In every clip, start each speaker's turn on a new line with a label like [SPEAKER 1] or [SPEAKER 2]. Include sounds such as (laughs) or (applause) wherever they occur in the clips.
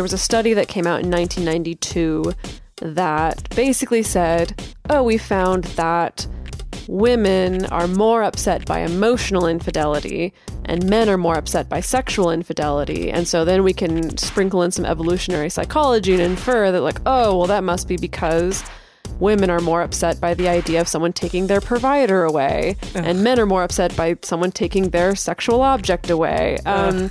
[SPEAKER 1] there was a study that came out in 1992 that basically said, oh, we found that women are more upset by emotional infidelity and men are more upset by sexual infidelity. And so then we can sprinkle in some evolutionary psychology and infer that, like, oh, well, that must be because women are more upset by the idea of someone taking their provider away, and men are more upset by someone taking their sexual object away. Um,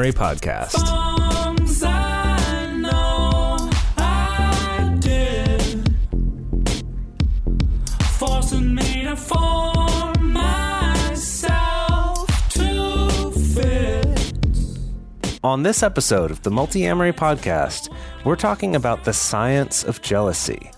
[SPEAKER 2] Multiamory Podcast.
[SPEAKER 3] I know I did, forcing me to form myself to fit.
[SPEAKER 2] On this episode of the Multiamory Podcast, we're talking about the science of jealousy.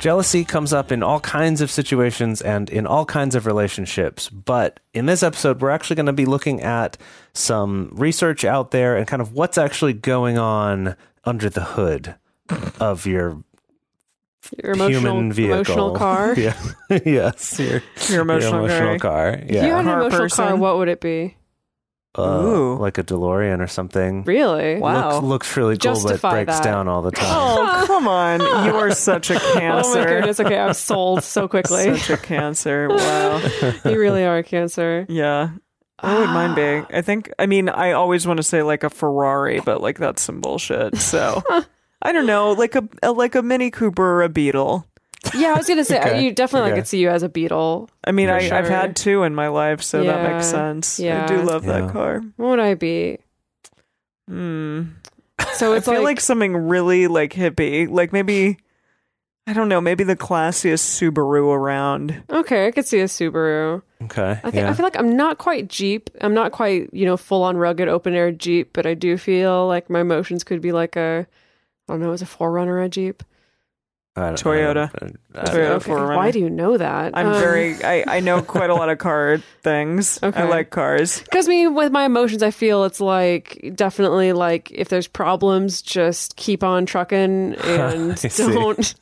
[SPEAKER 2] Jealousy comes up in all kinds of situations and in all kinds of relationships, but in this episode, we're actually going to be looking at some research out there and kind of what's actually going on under the hood of your
[SPEAKER 1] Your emotional,
[SPEAKER 2] human vehicle.
[SPEAKER 1] emotional car. (laughs)
[SPEAKER 2] yeah. (laughs) yes. Your,
[SPEAKER 4] Your emotional,
[SPEAKER 2] your emotional
[SPEAKER 4] car.
[SPEAKER 2] car.
[SPEAKER 1] If you had an emotional
[SPEAKER 4] person.
[SPEAKER 1] car, what would it be?
[SPEAKER 2] Uh,
[SPEAKER 4] Ooh.
[SPEAKER 2] like a DeLorean or something.
[SPEAKER 1] Really?
[SPEAKER 4] Wow.
[SPEAKER 2] Looks, looks really cool,
[SPEAKER 1] Justify
[SPEAKER 2] but breaks
[SPEAKER 1] that.
[SPEAKER 2] down all the time.
[SPEAKER 4] Oh, (laughs) come on. You are such a (laughs)
[SPEAKER 1] Oh my
[SPEAKER 4] cancer.
[SPEAKER 1] goodness. Okay, I'm sold so (laughs) quickly.
[SPEAKER 4] Such a cancer. Wow.
[SPEAKER 1] you really are a cancer.
[SPEAKER 4] Yeah. I wouldn't mind being. I think, I mean, I always want to say like a Ferrari, but like that's some bullshit. So I don't know, like a, a like a Mini Cooper or a Beetle.
[SPEAKER 1] Yeah, I was gonna say
[SPEAKER 2] Okay.
[SPEAKER 1] you definitely
[SPEAKER 2] Okay.
[SPEAKER 1] could see you as a beetle.
[SPEAKER 4] I mean,
[SPEAKER 1] For
[SPEAKER 4] I, I've
[SPEAKER 1] sure.
[SPEAKER 4] had two in my life, so that makes sense.
[SPEAKER 1] Yeah.
[SPEAKER 4] I do love
[SPEAKER 2] Yeah.
[SPEAKER 4] that car.
[SPEAKER 1] What would I be?
[SPEAKER 4] Hmm.
[SPEAKER 1] So
[SPEAKER 4] I
[SPEAKER 1] it's
[SPEAKER 4] feel like,
[SPEAKER 1] like,
[SPEAKER 4] something really like hippie, like maybe I don't know, maybe the classiest Subaru around.
[SPEAKER 1] okay, I could see a Subaru.
[SPEAKER 2] Okay.
[SPEAKER 1] I think
[SPEAKER 2] yeah.
[SPEAKER 1] I feel like I'm not quite Jeep. I'm not quite you know full on rugged open air Jeep, but I do feel like my emotions could be like a I don't know, is a 4Runner a Jeep?
[SPEAKER 2] I don't-
[SPEAKER 4] Toyota.
[SPEAKER 2] I don't- I-
[SPEAKER 4] Toyota
[SPEAKER 1] Okay,
[SPEAKER 4] 4Runner.
[SPEAKER 1] Why do you know that?
[SPEAKER 4] I'm
[SPEAKER 1] Um,
[SPEAKER 4] very I, I know quite a lot of car (laughs) things.
[SPEAKER 1] Okay.
[SPEAKER 4] I like cars.
[SPEAKER 1] Because me, with my emotions, I feel it's like definitely like if there's problems, just keep on trucking (laughs) and don't.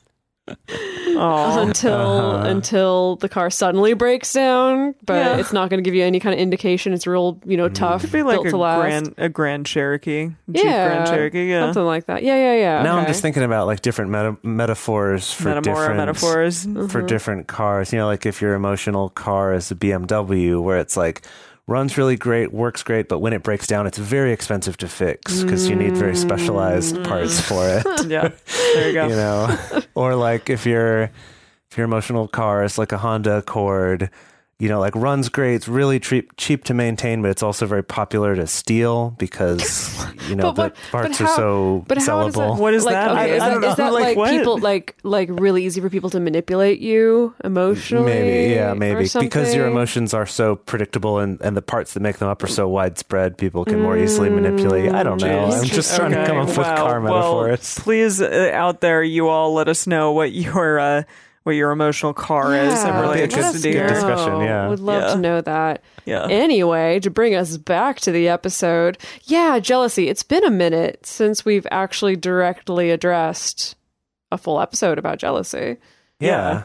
[SPEAKER 1] Until
[SPEAKER 2] Uh-huh.
[SPEAKER 1] until the car suddenly breaks down. But
[SPEAKER 4] Yeah.
[SPEAKER 1] it's not going to give you any kind of indication. It's real, you know, tough,
[SPEAKER 4] It'd be like
[SPEAKER 1] built
[SPEAKER 4] a
[SPEAKER 1] to last.
[SPEAKER 4] grand a Grand Cherokee. Jeep
[SPEAKER 1] yeah,
[SPEAKER 4] Grand Cherokee, yeah.
[SPEAKER 1] something like that. Yeah, yeah, yeah.
[SPEAKER 2] Now I'm just thinking about like different meta- metaphors for
[SPEAKER 4] Metamora
[SPEAKER 2] different
[SPEAKER 4] metaphors.
[SPEAKER 1] Mm-hmm.
[SPEAKER 2] for different cars. You know, like if your emotional car is a BMW, where it's like runs really great, works great, but when it breaks down, it's very expensive to fix because you need very specialized
[SPEAKER 1] Mm.
[SPEAKER 2] parts for it. (laughs)
[SPEAKER 4] yeah. There you go.
[SPEAKER 2] you know, (laughs) or like if your if your emotional car is like a Honda Accord. You know, like runs great. It's really cheap, cheap to maintain, but it's also very popular to steal because you know
[SPEAKER 1] But
[SPEAKER 2] the parts
[SPEAKER 1] how-
[SPEAKER 2] are so
[SPEAKER 1] but how does that-
[SPEAKER 2] sellable.
[SPEAKER 4] What is
[SPEAKER 1] like,
[SPEAKER 4] that?
[SPEAKER 1] Okay,
[SPEAKER 4] I-
[SPEAKER 1] is
[SPEAKER 4] I
[SPEAKER 1] that,
[SPEAKER 4] don't know.
[SPEAKER 1] is that (laughs)
[SPEAKER 4] Like,
[SPEAKER 1] like, people like like really easy for people to manipulate you emotionally?
[SPEAKER 2] Maybe, yeah,
[SPEAKER 1] or
[SPEAKER 2] maybe because your emotions are so predictable and, and the parts that make them up are so widespread, people can more easily manipulate. I don't know.
[SPEAKER 4] Jeez.
[SPEAKER 2] I'm just trying to come up with
[SPEAKER 4] wow.
[SPEAKER 2] car
[SPEAKER 4] Well,
[SPEAKER 2] metaphors.
[SPEAKER 4] please, uh, out there, you all let us know what your uh, what your emotional car is. I'm
[SPEAKER 1] Yeah,
[SPEAKER 4] really
[SPEAKER 2] That'd be a good-
[SPEAKER 1] let us
[SPEAKER 4] interested to
[SPEAKER 2] good
[SPEAKER 4] hear.
[SPEAKER 2] discussion,
[SPEAKER 1] know.
[SPEAKER 2] yeah.
[SPEAKER 1] Would love
[SPEAKER 4] Yeah.
[SPEAKER 1] to know that.
[SPEAKER 4] Yeah.
[SPEAKER 1] Anyway, to bring us back to the episode, yeah, jealousy. It's been a minute since we've actually directly addressed a full episode about jealousy.
[SPEAKER 2] yeah.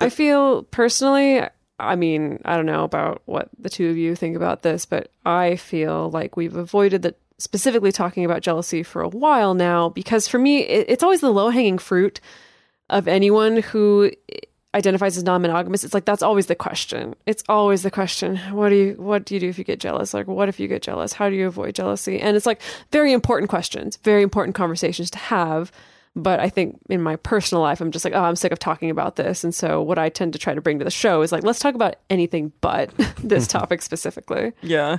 [SPEAKER 1] I feel personally, I mean, I don't know about what the two of you think about this, but I feel like we've avoided the specifically talking about jealousy for a while now because for me, it, it's always the low hanging fruit of anyone who identifies as non-monogamous it's like that's always the question. It's always the question what do you what do you do if you get jealous? Like what if you get jealous? How do you avoid jealousy? And it's like very important questions very important conversations to have. But i think in my personal life i'm just like oh i'm sick of talking about this. And so what i tend to try to bring to the show is like let's talk about anything but (laughs) this (laughs) topic specifically.
[SPEAKER 4] Yeah.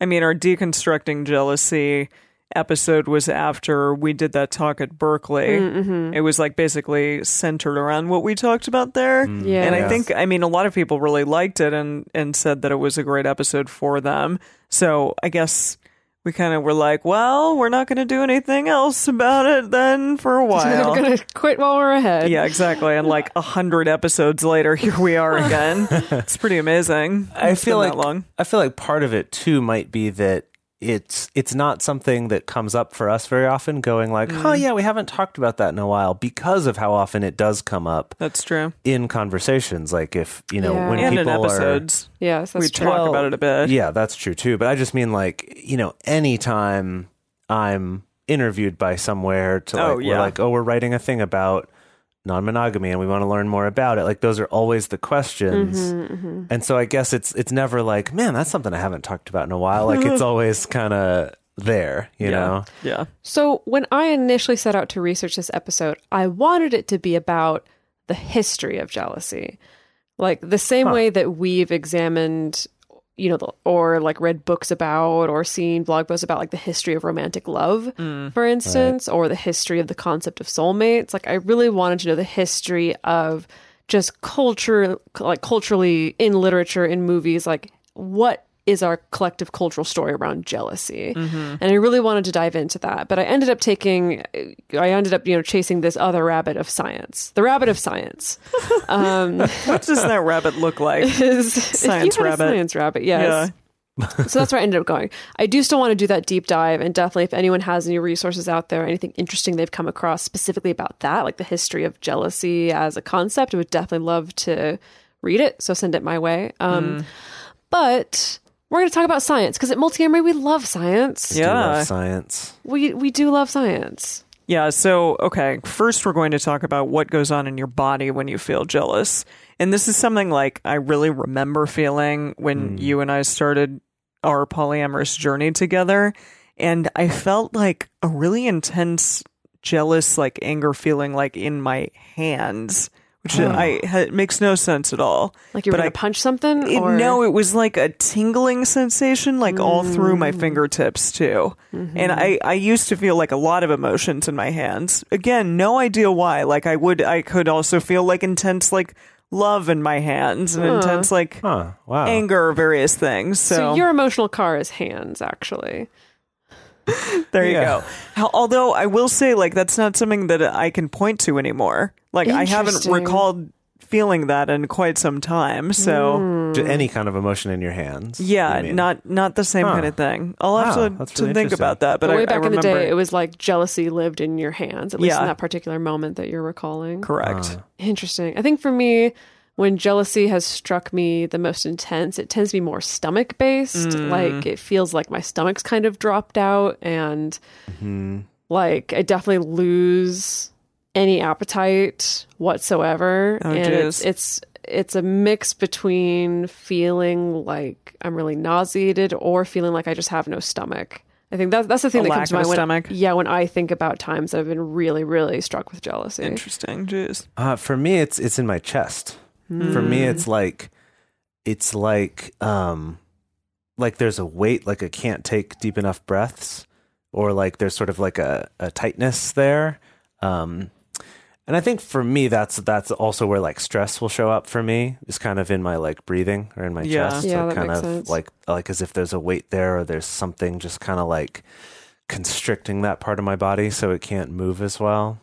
[SPEAKER 4] I mean, our deconstructing jealousy episode was after we did that talk at Berkeley. Mm-hmm. It was like basically centered around what we talked about there. Mm.
[SPEAKER 1] yeah
[SPEAKER 4] And I think, I mean, a lot of people really liked it and, and said that it was a great episode for them. So I guess we kind of were like, well, we're not going to do anything else about it then for a while. (laughs)
[SPEAKER 1] We're gonna quit while we're ahead.
[SPEAKER 4] yeah, exactly. And like a hundred episodes later, here we are again. (laughs) it's pretty amazing.
[SPEAKER 2] I
[SPEAKER 4] It's
[SPEAKER 2] feel like
[SPEAKER 4] that long.
[SPEAKER 2] I feel like part of it too might be that it's it's not something that comes up for us very often. Going like,
[SPEAKER 4] Mm.
[SPEAKER 2] oh yeah, we haven't talked about that in a while because of how often it does come up
[SPEAKER 4] That's true.
[SPEAKER 2] in conversations. Like if you know
[SPEAKER 1] Yeah.
[SPEAKER 2] when
[SPEAKER 4] And in
[SPEAKER 2] people are
[SPEAKER 4] episodes,
[SPEAKER 1] Yes, that's
[SPEAKER 4] we
[SPEAKER 1] true.
[SPEAKER 4] talk about it a bit.
[SPEAKER 2] Yeah, that's true too. But I just mean like, you know, anytime I'm interviewed by somewhere to like,
[SPEAKER 4] Oh,
[SPEAKER 2] we're
[SPEAKER 4] yeah.
[SPEAKER 2] like, oh, we're writing a thing about non-monogamy and we want to learn more about it. Like those are always the questions.
[SPEAKER 1] Mm-hmm,
[SPEAKER 2] And so I guess it's it's never like, man, that's something I haven't talked about in a while. Like it's (laughs) always kind of there, you
[SPEAKER 4] yeah.
[SPEAKER 2] know.
[SPEAKER 4] Yeah.
[SPEAKER 1] So, when I initially set out to research this episode, I wanted it to be about the history of jealousy. Like the same way that we've examined, you know, the, or like read books about or seen blog posts about like the history of romantic love, mm. for instance, or the history of the concept of soulmates. Like, I really wanted to know the history of just culture, like culturally in literature, in movies, like what is our collective cultural story around jealousy and i really wanted to dive into that but i ended up taking i ended up you know chasing this other rabbit of science the rabbit of science (laughs) um
[SPEAKER 4] What does that rabbit look like? (laughs)
[SPEAKER 1] is
[SPEAKER 4] Science
[SPEAKER 1] if you had a
[SPEAKER 4] rabbit.
[SPEAKER 1] science rabbit yes so that's where I ended up going. I do still want to do that deep dive, and definitely, if anyone has any resources out there, anything interesting they've come across specifically about that, like the history of jealousy as a concept, I would definitely love to read it. So send it my way. Um, But we're going to talk about science because at Multiamory we love science.
[SPEAKER 2] Do love
[SPEAKER 4] Yeah.
[SPEAKER 2] science.
[SPEAKER 1] We we do love science.
[SPEAKER 4] Yeah, so okay, first we're going to talk about what goes on in your body when you feel jealous. And this is something like I really remember feeling when hmm. you and I started our polyamorous journey together and I felt like a really intense jealous like anger feeling like in my hands, which I it makes no sense at all.
[SPEAKER 1] Like you were
[SPEAKER 4] But
[SPEAKER 1] going
[SPEAKER 4] I-
[SPEAKER 1] to punch something?
[SPEAKER 4] It-
[SPEAKER 1] or
[SPEAKER 4] no, it was like a tingling sensation, like all through my
[SPEAKER 1] Mm.
[SPEAKER 4] fingertips too.
[SPEAKER 1] Mm-hmm.
[SPEAKER 4] And I, I used to feel like a lot of emotions in my hands. Again, no idea why. Like I would, I could also feel like intense, like love in my hands and intense, like
[SPEAKER 2] Huh. Wow.
[SPEAKER 4] anger, various things. So,
[SPEAKER 1] so your emotional car is hands, actually. (laughs)
[SPEAKER 4] there you
[SPEAKER 2] Yeah.
[SPEAKER 4] go. How, although I will say, like that's not something that I can point to anymore. Like I haven't recalled feeling that in quite some time. So. Hmm.
[SPEAKER 2] J- Any kind of emotion in your hands.
[SPEAKER 4] Yeah,
[SPEAKER 2] you
[SPEAKER 4] not not the same
[SPEAKER 2] Huh.
[SPEAKER 4] kind of thing. I'll have
[SPEAKER 2] Wow,
[SPEAKER 4] to, to
[SPEAKER 2] really
[SPEAKER 4] think about that. But
[SPEAKER 1] But
[SPEAKER 4] I,
[SPEAKER 1] way
[SPEAKER 4] I
[SPEAKER 1] back in the
[SPEAKER 4] remember
[SPEAKER 1] day, it was like jealousy lived in your hands, at least
[SPEAKER 4] Yeah.
[SPEAKER 1] in that particular moment that you're recalling.
[SPEAKER 4] correct.
[SPEAKER 1] Interesting. I think for me, when jealousy has struck me the most intense, it tends to be more stomach based. Like it feels like my stomach's kind of dropped out, and like I definitely lose any appetite whatsoever.
[SPEAKER 4] Oh,
[SPEAKER 1] and it's it's it's a mix between feeling like I'm really nauseated or feeling like I just have no stomach. I think that's that's the thing
[SPEAKER 4] A
[SPEAKER 1] that
[SPEAKER 4] lack
[SPEAKER 1] comes to
[SPEAKER 4] of a
[SPEAKER 1] mind. When,
[SPEAKER 4] stomach?
[SPEAKER 1] Yeah, when I think about times that I've been really, really struck with jealousy.
[SPEAKER 4] Interesting. Jeez.
[SPEAKER 2] Uh, for me, it's it's in my chest. For me,
[SPEAKER 4] Hmm.
[SPEAKER 2] it's like it's like um like there's a weight, like I can't take deep enough breaths, or like there's sort of like a, a tightness there. Um, and I think for me, that's that's also where like stress will show up for me. Is kind of in my like breathing or in my
[SPEAKER 4] Yeah.
[SPEAKER 2] chest,
[SPEAKER 1] Yeah,
[SPEAKER 2] like,
[SPEAKER 1] that
[SPEAKER 2] kind
[SPEAKER 1] makes
[SPEAKER 2] of
[SPEAKER 1] sense.
[SPEAKER 2] like like as if there's a weight there, or there's something just kind of like constricting that part of my body so it can't move as well.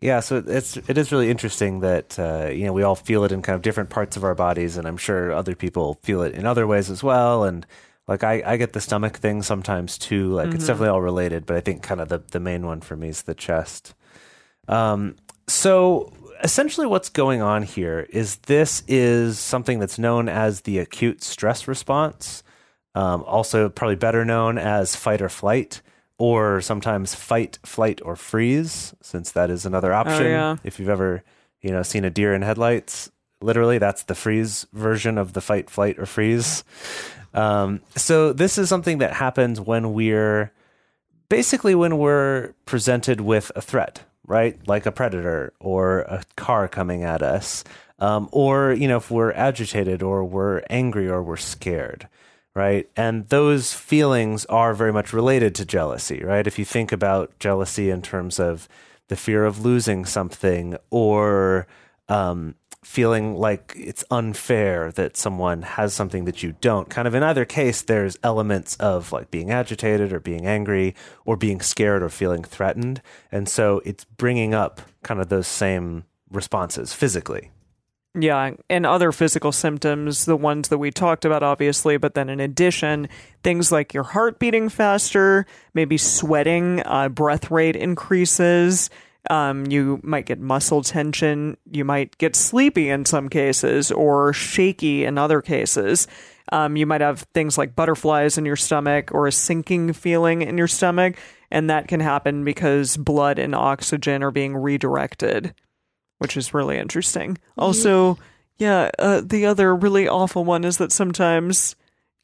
[SPEAKER 2] Yeah, so it's it is really interesting that uh, you know we all feel it in kind of different parts of our bodies, and I'm sure other people feel it in other ways as well. And like I, I get the stomach thing sometimes too. Like it's definitely all related, but I think kind of the the main one for me is the chest. Um, so essentially, what's going on here is this is something that's known as the acute stress response, um, also probably better known as fight or flight or sometimes fight, flight, or freeze, since that is another option.
[SPEAKER 4] yeah.
[SPEAKER 2] If you've ever, you know, seen a deer in headlights, literally that's the freeze version of the fight, flight, or freeze. Um, so this is something that happens when we're basically when we're presented with a threat, right? Like a predator or a car coming at us, um, or you know, if we're agitated or we're angry or we're scared, right? And those feelings are very much related to jealousy, right? If you think about jealousy in terms of the fear of losing something or um, feeling like it's unfair that someone has something that you don't. Kind of in either case, there's elements of like being agitated or being angry or being scared or feeling threatened. And so it's bringing up kind of those same responses physically.
[SPEAKER 4] Yeah, and other physical symptoms, the ones that we talked about, obviously, but then in addition, things like your heart beating faster, maybe sweating, uh, breath rate increases. Um, you might get muscle tension. You might get sleepy in some cases or shaky in other cases. Um, you might have things like butterflies in your stomach or a sinking feeling in your stomach. And that can happen because blood and oxygen are being redirected which is really interesting. Also, yeah, uh, the other really awful one is that sometimes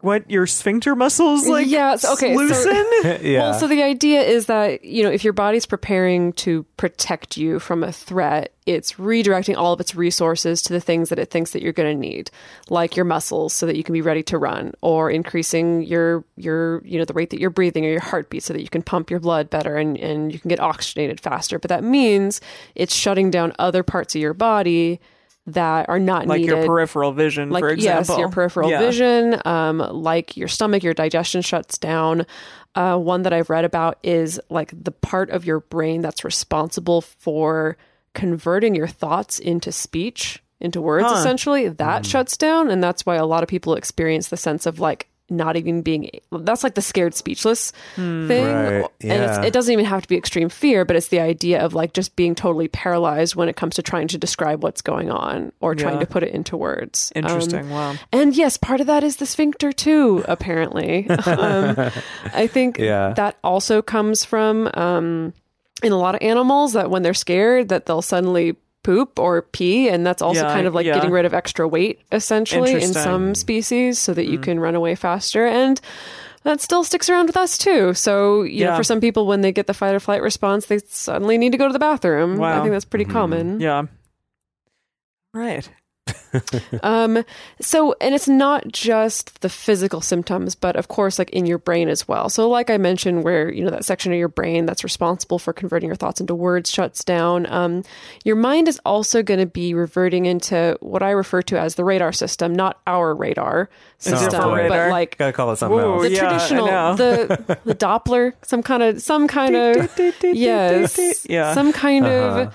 [SPEAKER 4] what your sphincter muscles like
[SPEAKER 1] Yeah, so- okay, so-
[SPEAKER 4] loosen. (laughs) (laughs)
[SPEAKER 2] yeah.
[SPEAKER 1] Well, so the idea is that, you know, if your body's preparing to protect you from a threat, it's redirecting all of its resources to the things that it thinks that you're going to need, like your muscles so that you can be ready to run or increasing your your, you know, the rate that you're breathing or your heartbeat so that you can pump your blood better and and you can get oxygenated faster. But that means it's shutting down other parts of your body that are not
[SPEAKER 4] like
[SPEAKER 1] needed
[SPEAKER 4] your peripheral vision,
[SPEAKER 1] like
[SPEAKER 4] for example.
[SPEAKER 1] yes, your peripheral
[SPEAKER 4] Yeah.
[SPEAKER 1] vision, um, like your stomach, your digestion shuts down. Uh, one that I've read about is like the part of your brain that's responsible for converting your thoughts into speech, into words,
[SPEAKER 4] Huh.
[SPEAKER 1] essentially. That shuts down, and that's why a lot of people experience the sense of like not even being that's like the scared speechless thing
[SPEAKER 2] Right,
[SPEAKER 1] and
[SPEAKER 2] yeah.
[SPEAKER 1] it's, it doesn't even have to be extreme fear but it's the idea of like just being totally paralyzed when it comes to trying to describe what's going on or trying
[SPEAKER 4] Yeah.
[SPEAKER 1] to put it into words Um,
[SPEAKER 4] Interesting. wow.
[SPEAKER 1] and yes, part of that is the sphincter too, apparently. (laughs) um, I think
[SPEAKER 2] Yeah.
[SPEAKER 1] that also comes from um, in a lot of animals that when they're scared that they'll suddenly poop or pee and that's also
[SPEAKER 4] Yeah,
[SPEAKER 1] kind of like
[SPEAKER 4] yeah.
[SPEAKER 1] getting rid of extra weight essentially in
[SPEAKER 4] Mm.
[SPEAKER 1] some species so that you can run away faster and that still sticks around with us too. So, you know, for some people when they get the fight or flight response, they suddenly need to go to the bathroom. I think that's pretty common.
[SPEAKER 4] Yeah. Right. (laughs)
[SPEAKER 1] Um, so, and it's not just the physical symptoms, but of course, like in your brain as well. So, like I mentioned, where, you know, that section of your brain that's responsible for converting your thoughts into words shuts down, um, your mind is also going to be reverting into what I refer to as the radar system, not our radar system,
[SPEAKER 4] radar?
[SPEAKER 1] but like
[SPEAKER 2] Gotta call it something
[SPEAKER 4] Whoa,
[SPEAKER 2] else.
[SPEAKER 1] the
[SPEAKER 4] yeah,
[SPEAKER 1] traditional, the, the Doppler, some kind of, some kind of, yes,
[SPEAKER 4] Yeah.
[SPEAKER 1] some kind
[SPEAKER 2] Uh-huh.
[SPEAKER 1] of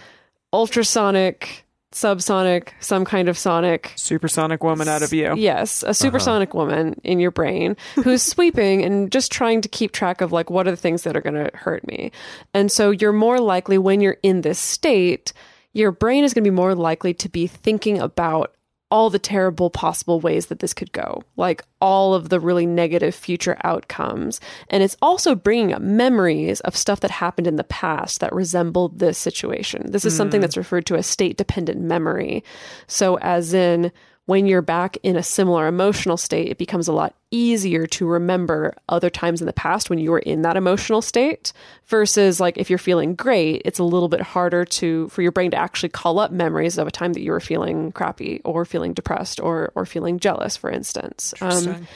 [SPEAKER 1] ultrasonic, subsonic, some kind of sonic
[SPEAKER 4] Supersonic woman out of you.
[SPEAKER 1] Yes, a uh-huh. supersonic woman in your brain who's (laughs) sweeping and just trying to keep track of like what are the things that are going to hurt me. And so you're more likely when you're in this state, your brain is going to be more likely to be thinking about all the terrible possible ways that this could go, like all of the really negative future outcomes. And it's also bringing up memories of stuff that happened in the past that resembled this situation. This is something mm. that's referred to as state dependent memory. So, as in, when you're back in a similar emotional state, it becomes a lot easier to remember other times in the past when you were in that emotional state versus like if you're feeling great, it's a little bit harder to for your brain to actually call up memories of a time that you were feeling crappy or feeling depressed or or feeling jealous, for instance. Um,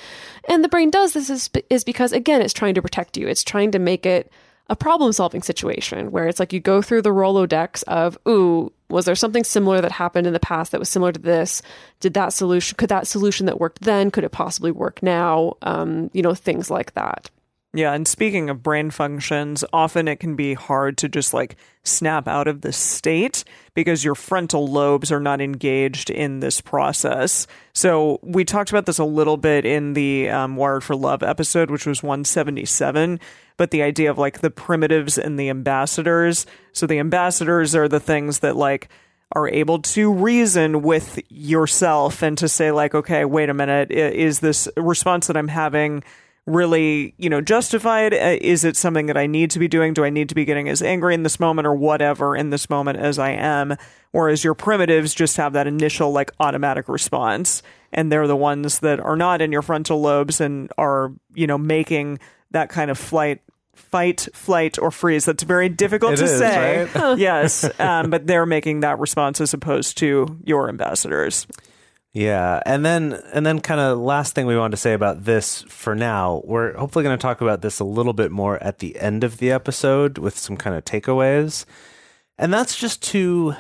[SPEAKER 1] and the brain does this is is because again, it's trying to protect you. It's trying to make it a problem solving situation where it's like you go through the Rolodex of, ooh, was there something similar that happened in the past that was similar to this? Did that solution, could that solution that worked then, could it possibly work now? Um, you know, things like that.
[SPEAKER 4] Yeah, and speaking of brain functions, often it can be hard to just like snap out of the state because your frontal lobes are not engaged in this process. So we talked about this a little bit in the um, Wired for Love episode, which was 177. But the idea of like the primitives and the ambassadors. So the ambassadors are the things that like are able to reason with yourself and to say like okay wait a minute. Is this response that i'm having really you know justified? Uh, is it something that i need to be doing? Do i need to be getting as angry in this moment or whatever in this moment as i am? Whereas your primitives just have that initial like automatic response and they're the ones that are not in your frontal lobes and are you know making that kind of flight fight flight or freeze that's very difficult
[SPEAKER 2] It
[SPEAKER 4] to
[SPEAKER 2] is,
[SPEAKER 4] say
[SPEAKER 2] right? (laughs) (laughs)
[SPEAKER 4] yes um, but they're making that response as opposed to your ambassadors
[SPEAKER 2] Yeah, and then and then kind of last thing we wanted to say about this for now, we're hopefully going to talk about this a little bit more at the end of the episode with some kind of takeaways. And that's just to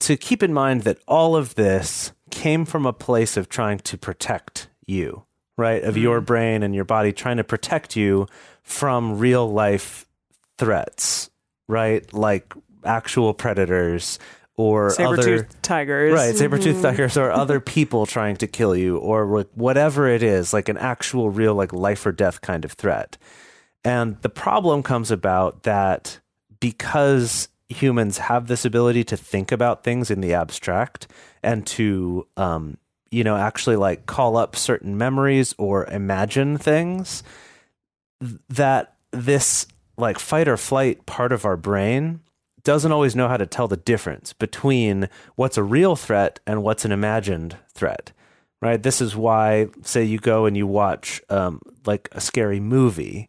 [SPEAKER 2] to keep in mind that all of this came from a place of trying to protect you, right? Of your brain and your body trying to protect you from real life threats, right? Like actual predators or
[SPEAKER 4] Saber
[SPEAKER 2] other
[SPEAKER 4] tigers.
[SPEAKER 2] Right, saber-toothed tigers or (laughs) other people trying to kill you or like whatever it is, like an actual real like life or death kind of threat. And the problem comes about that because humans have this ability to think about things in the abstract and to um you know actually like call up certain memories or imagine things that this like fight or flight part of our brain doesn't always know how to tell the difference between what's a real threat and what's an imagined threat right? This is why say you go and you watch um, like a scary movie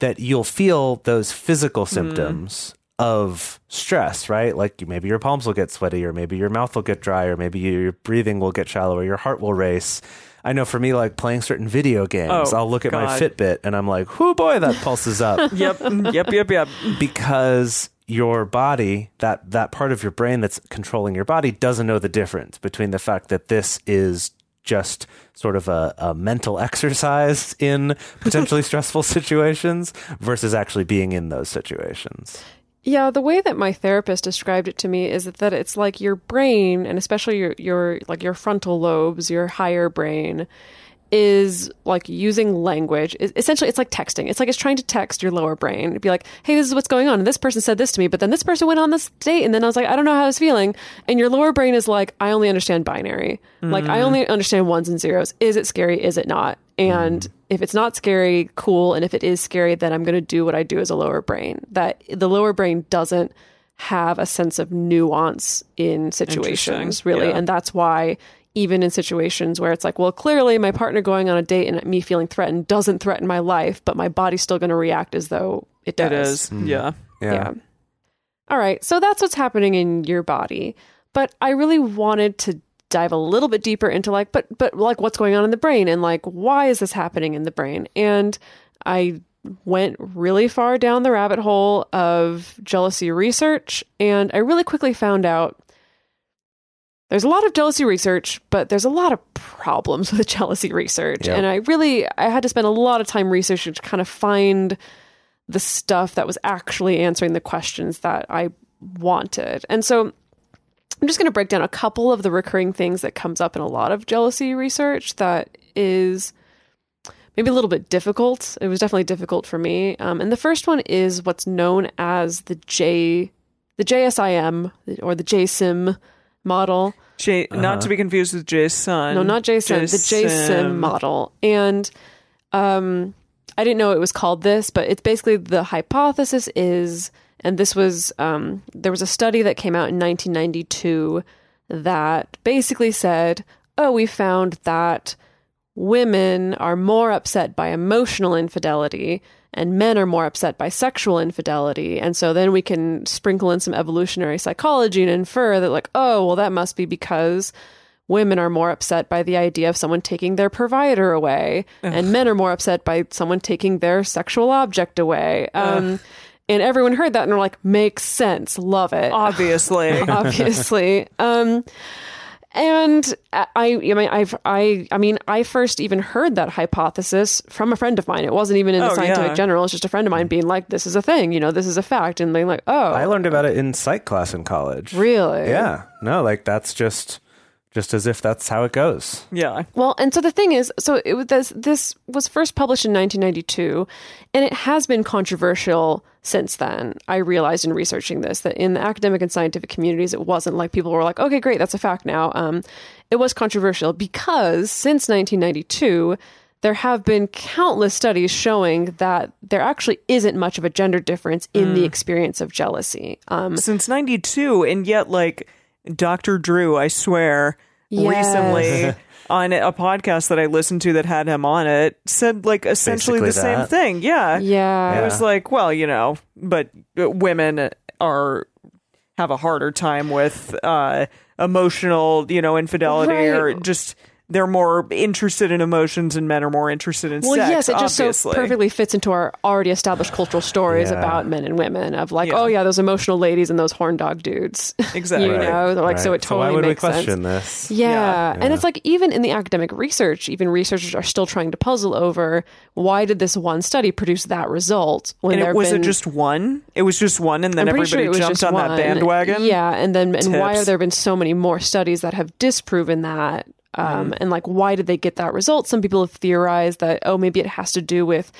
[SPEAKER 2] that you'll feel those physical symptoms of stress right like maybe your palms will get sweaty or maybe your mouth will get dry or maybe your breathing will get shallow or your heart will race I know for me, like playing certain video games,
[SPEAKER 4] Oh,
[SPEAKER 2] I'll look at my Fitbit and I'm like, "Whoo, boy, that pulses up." (laughs)
[SPEAKER 4] Yep. Mm, yep. Yep. Yep.
[SPEAKER 2] because your body that that part of your brain that's controlling your body doesn't know the difference between the fact that this is just sort of a, a mental exercise in potentially (laughs) stressful situations versus actually being in those situations
[SPEAKER 1] Yeah, the way that my therapist described it to me is that it's like your brain, and especially your your like your frontal lobes, your higher brain, is like using language. It- essentially, it's like texting. It's like it's trying to text your lower brain. It'd be like, "Hey, this is what's going on." And this person said this to me, but then this person went on this date, and then I was like, "I don't know how I was feeling." And your lower brain is like, "I only understand binary. Like I mm. only understand ones and zeros. Is it scary? Is it not?" And mm. If it's not scary, cool. And if it is scary, then I'm going to do what I do as a lower brain. That the lower brain doesn't have a sense of nuance in situations, really.
[SPEAKER 4] Yeah.
[SPEAKER 1] And that's why, even in situations where it's like, well, clearly my partner going on a date and me feeling threatened doesn't threaten my life, but my body's still going to react as though it does.
[SPEAKER 4] It is. Hmm. Yeah.
[SPEAKER 1] Yeah. All right. So that's what's happening in your body. But I really wanted to dive a little bit deeper into like, but but like what's going on in the brain and like why is this happening in the brain? And I went really far down the rabbit hole of jealousy research and I really quickly found out there's a lot of jealousy research, but there's a lot of problems (laughs) with jealousy research. And I really I had to spend a lot of time researching to kind of find the stuff that was actually answering the questions that I wanted. And so I'm just going to break down a couple of the recurring things that comes up in a lot of jealousy research that is maybe a little bit difficult. It was definitely difficult for me. Um, and the first one is what's known as the J, the JSIM or the JSIM model.
[SPEAKER 4] J, not to be confused with Jay's son.
[SPEAKER 1] No, not JSIM, the JSIM model. And um, I didn't know it was called this, but it's basically the hypothesis is, and this was, um, there was a study that came out in 1992 that basically said, oh, we found that women are more upset by emotional infidelity and men are more upset by sexual infidelity. And so then we can sprinkle in some evolutionary psychology and infer that, like, oh, well, that must be because women are more upset by the idea of someone taking their provider away, and men are more upset by someone taking their sexual object away. Um, and everyone heard that and were like, makes sense, love it
[SPEAKER 4] Obviously. (laughs)
[SPEAKER 1] obviously. um, and I, I mean, I've, I, I mean, I first even heard that hypothesis from a friend of mine. It wasn't even in the
[SPEAKER 4] Oh,
[SPEAKER 1] scientific
[SPEAKER 4] yeah.
[SPEAKER 1] journal. It's just a friend of mine being like, "This is a thing, you know, this is a fact," and being like, "Oh,
[SPEAKER 2] I learned about it in psych class in college.
[SPEAKER 1] really?"
[SPEAKER 2] Yeah. No, like that's just just as if that's how it goes.
[SPEAKER 4] yeah.
[SPEAKER 1] Well, and so the thing is, so it was this, this was first published in 1992, and it has been controversial since then. I realized in researching this that in the academic and scientific communities, it wasn't like people were like, "Okay, great, that's a fact now." Um, it was controversial because since 1992. There have been countless studies showing that there actually isn't much of a gender difference in the experience of jealousy. Um,
[SPEAKER 4] Since 92, and yet, like, Dr. Drew, I swear,
[SPEAKER 1] Yes.
[SPEAKER 4] recently (laughs) on a podcast that I listened to that had him on it, said, like, essentially
[SPEAKER 2] Basically
[SPEAKER 4] the same thing. Yeah.
[SPEAKER 1] yeah,
[SPEAKER 4] It was like, well, you know, but uh, women are have a harder time with uh, emotional, you know, infidelity or just they're more interested in emotions and men are more interested in
[SPEAKER 1] Well,
[SPEAKER 4] sex.
[SPEAKER 1] Well, yes, it just so perfectly fits into our already established cultural stories
[SPEAKER 2] Yeah.
[SPEAKER 1] about men and women of like,
[SPEAKER 4] Yeah.
[SPEAKER 1] oh yeah, those emotional ladies and those horn dog dudes. (laughs)
[SPEAKER 4] Exactly.
[SPEAKER 1] you know, like so it totally
[SPEAKER 2] why would we
[SPEAKER 1] makes sense.
[SPEAKER 2] question this?
[SPEAKER 1] Yeah.
[SPEAKER 4] Yeah.
[SPEAKER 1] And it's like even in the academic research, even researchers are still trying to puzzle over why did this one study produce that result when
[SPEAKER 4] And it was
[SPEAKER 1] been,
[SPEAKER 4] it just one? It was just one, and then everybody
[SPEAKER 1] sure was
[SPEAKER 4] jumped
[SPEAKER 1] just
[SPEAKER 4] on
[SPEAKER 1] one.
[SPEAKER 4] that bandwagon.
[SPEAKER 1] Yeah, and then and why
[SPEAKER 4] Tips.
[SPEAKER 1] have there been so many more studies that have disproven that? Um,
[SPEAKER 4] Mm.
[SPEAKER 1] And like, why did they get that result? Some people have theorized that oh, maybe it has to do with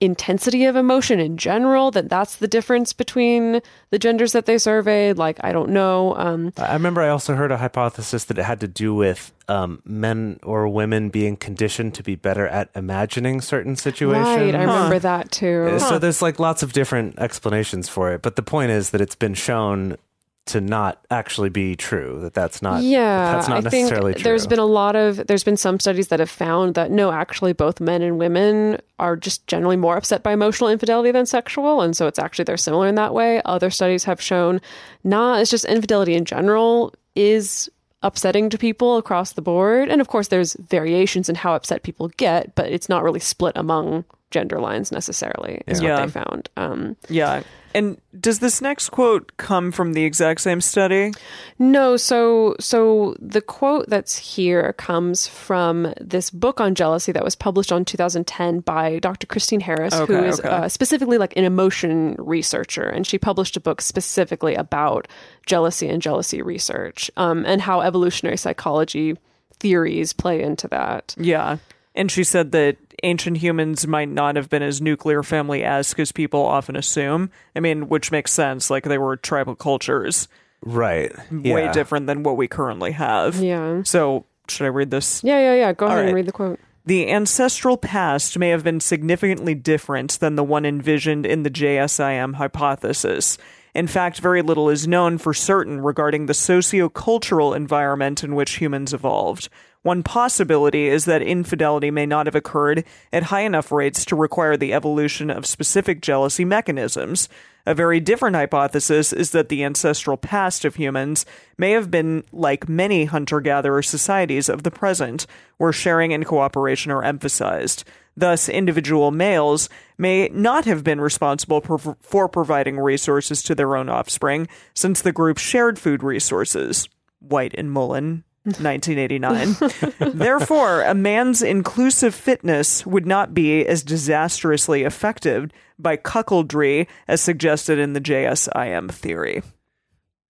[SPEAKER 1] intensity of emotion in general. That that's the difference between the genders that they surveyed. Like, I don't know. Um,
[SPEAKER 2] I remember I also heard a hypothesis that it had to do with um, men or women being conditioned to be better at imagining certain situations.
[SPEAKER 1] right, I remember that too.
[SPEAKER 2] Uh, So there's like lots of different explanations for it, but the point is that it's been shown to not actually be true. That that's not.
[SPEAKER 1] yeah,
[SPEAKER 2] that's not
[SPEAKER 1] I think
[SPEAKER 2] necessarily true.
[SPEAKER 1] there's been a lot of there's been some studies that have found that no, actually both men and women are just generally more upset by emotional infidelity than sexual, and so it's actually they're similar in that way. Other studies have shown nah, it's just infidelity in general is upsetting to people across the board, and of course there's variations in how upset people get, but it's not really split among gender lines necessarily. Is
[SPEAKER 4] Yeah.
[SPEAKER 1] what they found. Um,
[SPEAKER 4] Yeah. And does this next quote come from the exact same study?
[SPEAKER 1] No, so so the quote that's here comes from this book on jealousy that was published on 2010 by Dr. Christine Harris, who
[SPEAKER 4] Okay,
[SPEAKER 1] is
[SPEAKER 4] okay.
[SPEAKER 1] uh, specifically like an emotion researcher, and she published a book specifically about jealousy and jealousy research, um, and how evolutionary psychology theories play into that.
[SPEAKER 4] Yeah. And she said that ancient humans might not have been as nuclear family esque as people often assume. I mean, which makes sense. Like they were tribal cultures,
[SPEAKER 2] right.
[SPEAKER 4] way
[SPEAKER 2] Yeah.
[SPEAKER 4] different than what we currently have.
[SPEAKER 1] Yeah,
[SPEAKER 4] So, should I read this?
[SPEAKER 1] yeah, yeah, yeah. Go ahead
[SPEAKER 4] right.
[SPEAKER 1] and read the quote.
[SPEAKER 4] The ancestral past may have been significantly different than the one envisioned in the JSIM hypothesis. In fact, very little is known for certain regarding the socio-cultural environment in which humans evolved. One possibility is that infidelity may not have occurred at high enough rates to require the evolution of specific jealousy mechanisms. A very different hypothesis is that the ancestral past of humans may have been like many hunter gatherer societies of the present, where sharing and cooperation are emphasized. Thus, individual males may not have been responsible for, for providing resources to their own offspring, since the group shared food resources. White and Mullen. 1989. Therefore, a man's inclusive fitness would not be as disastrously affected by cuckoldry as suggested in the JSIM theory.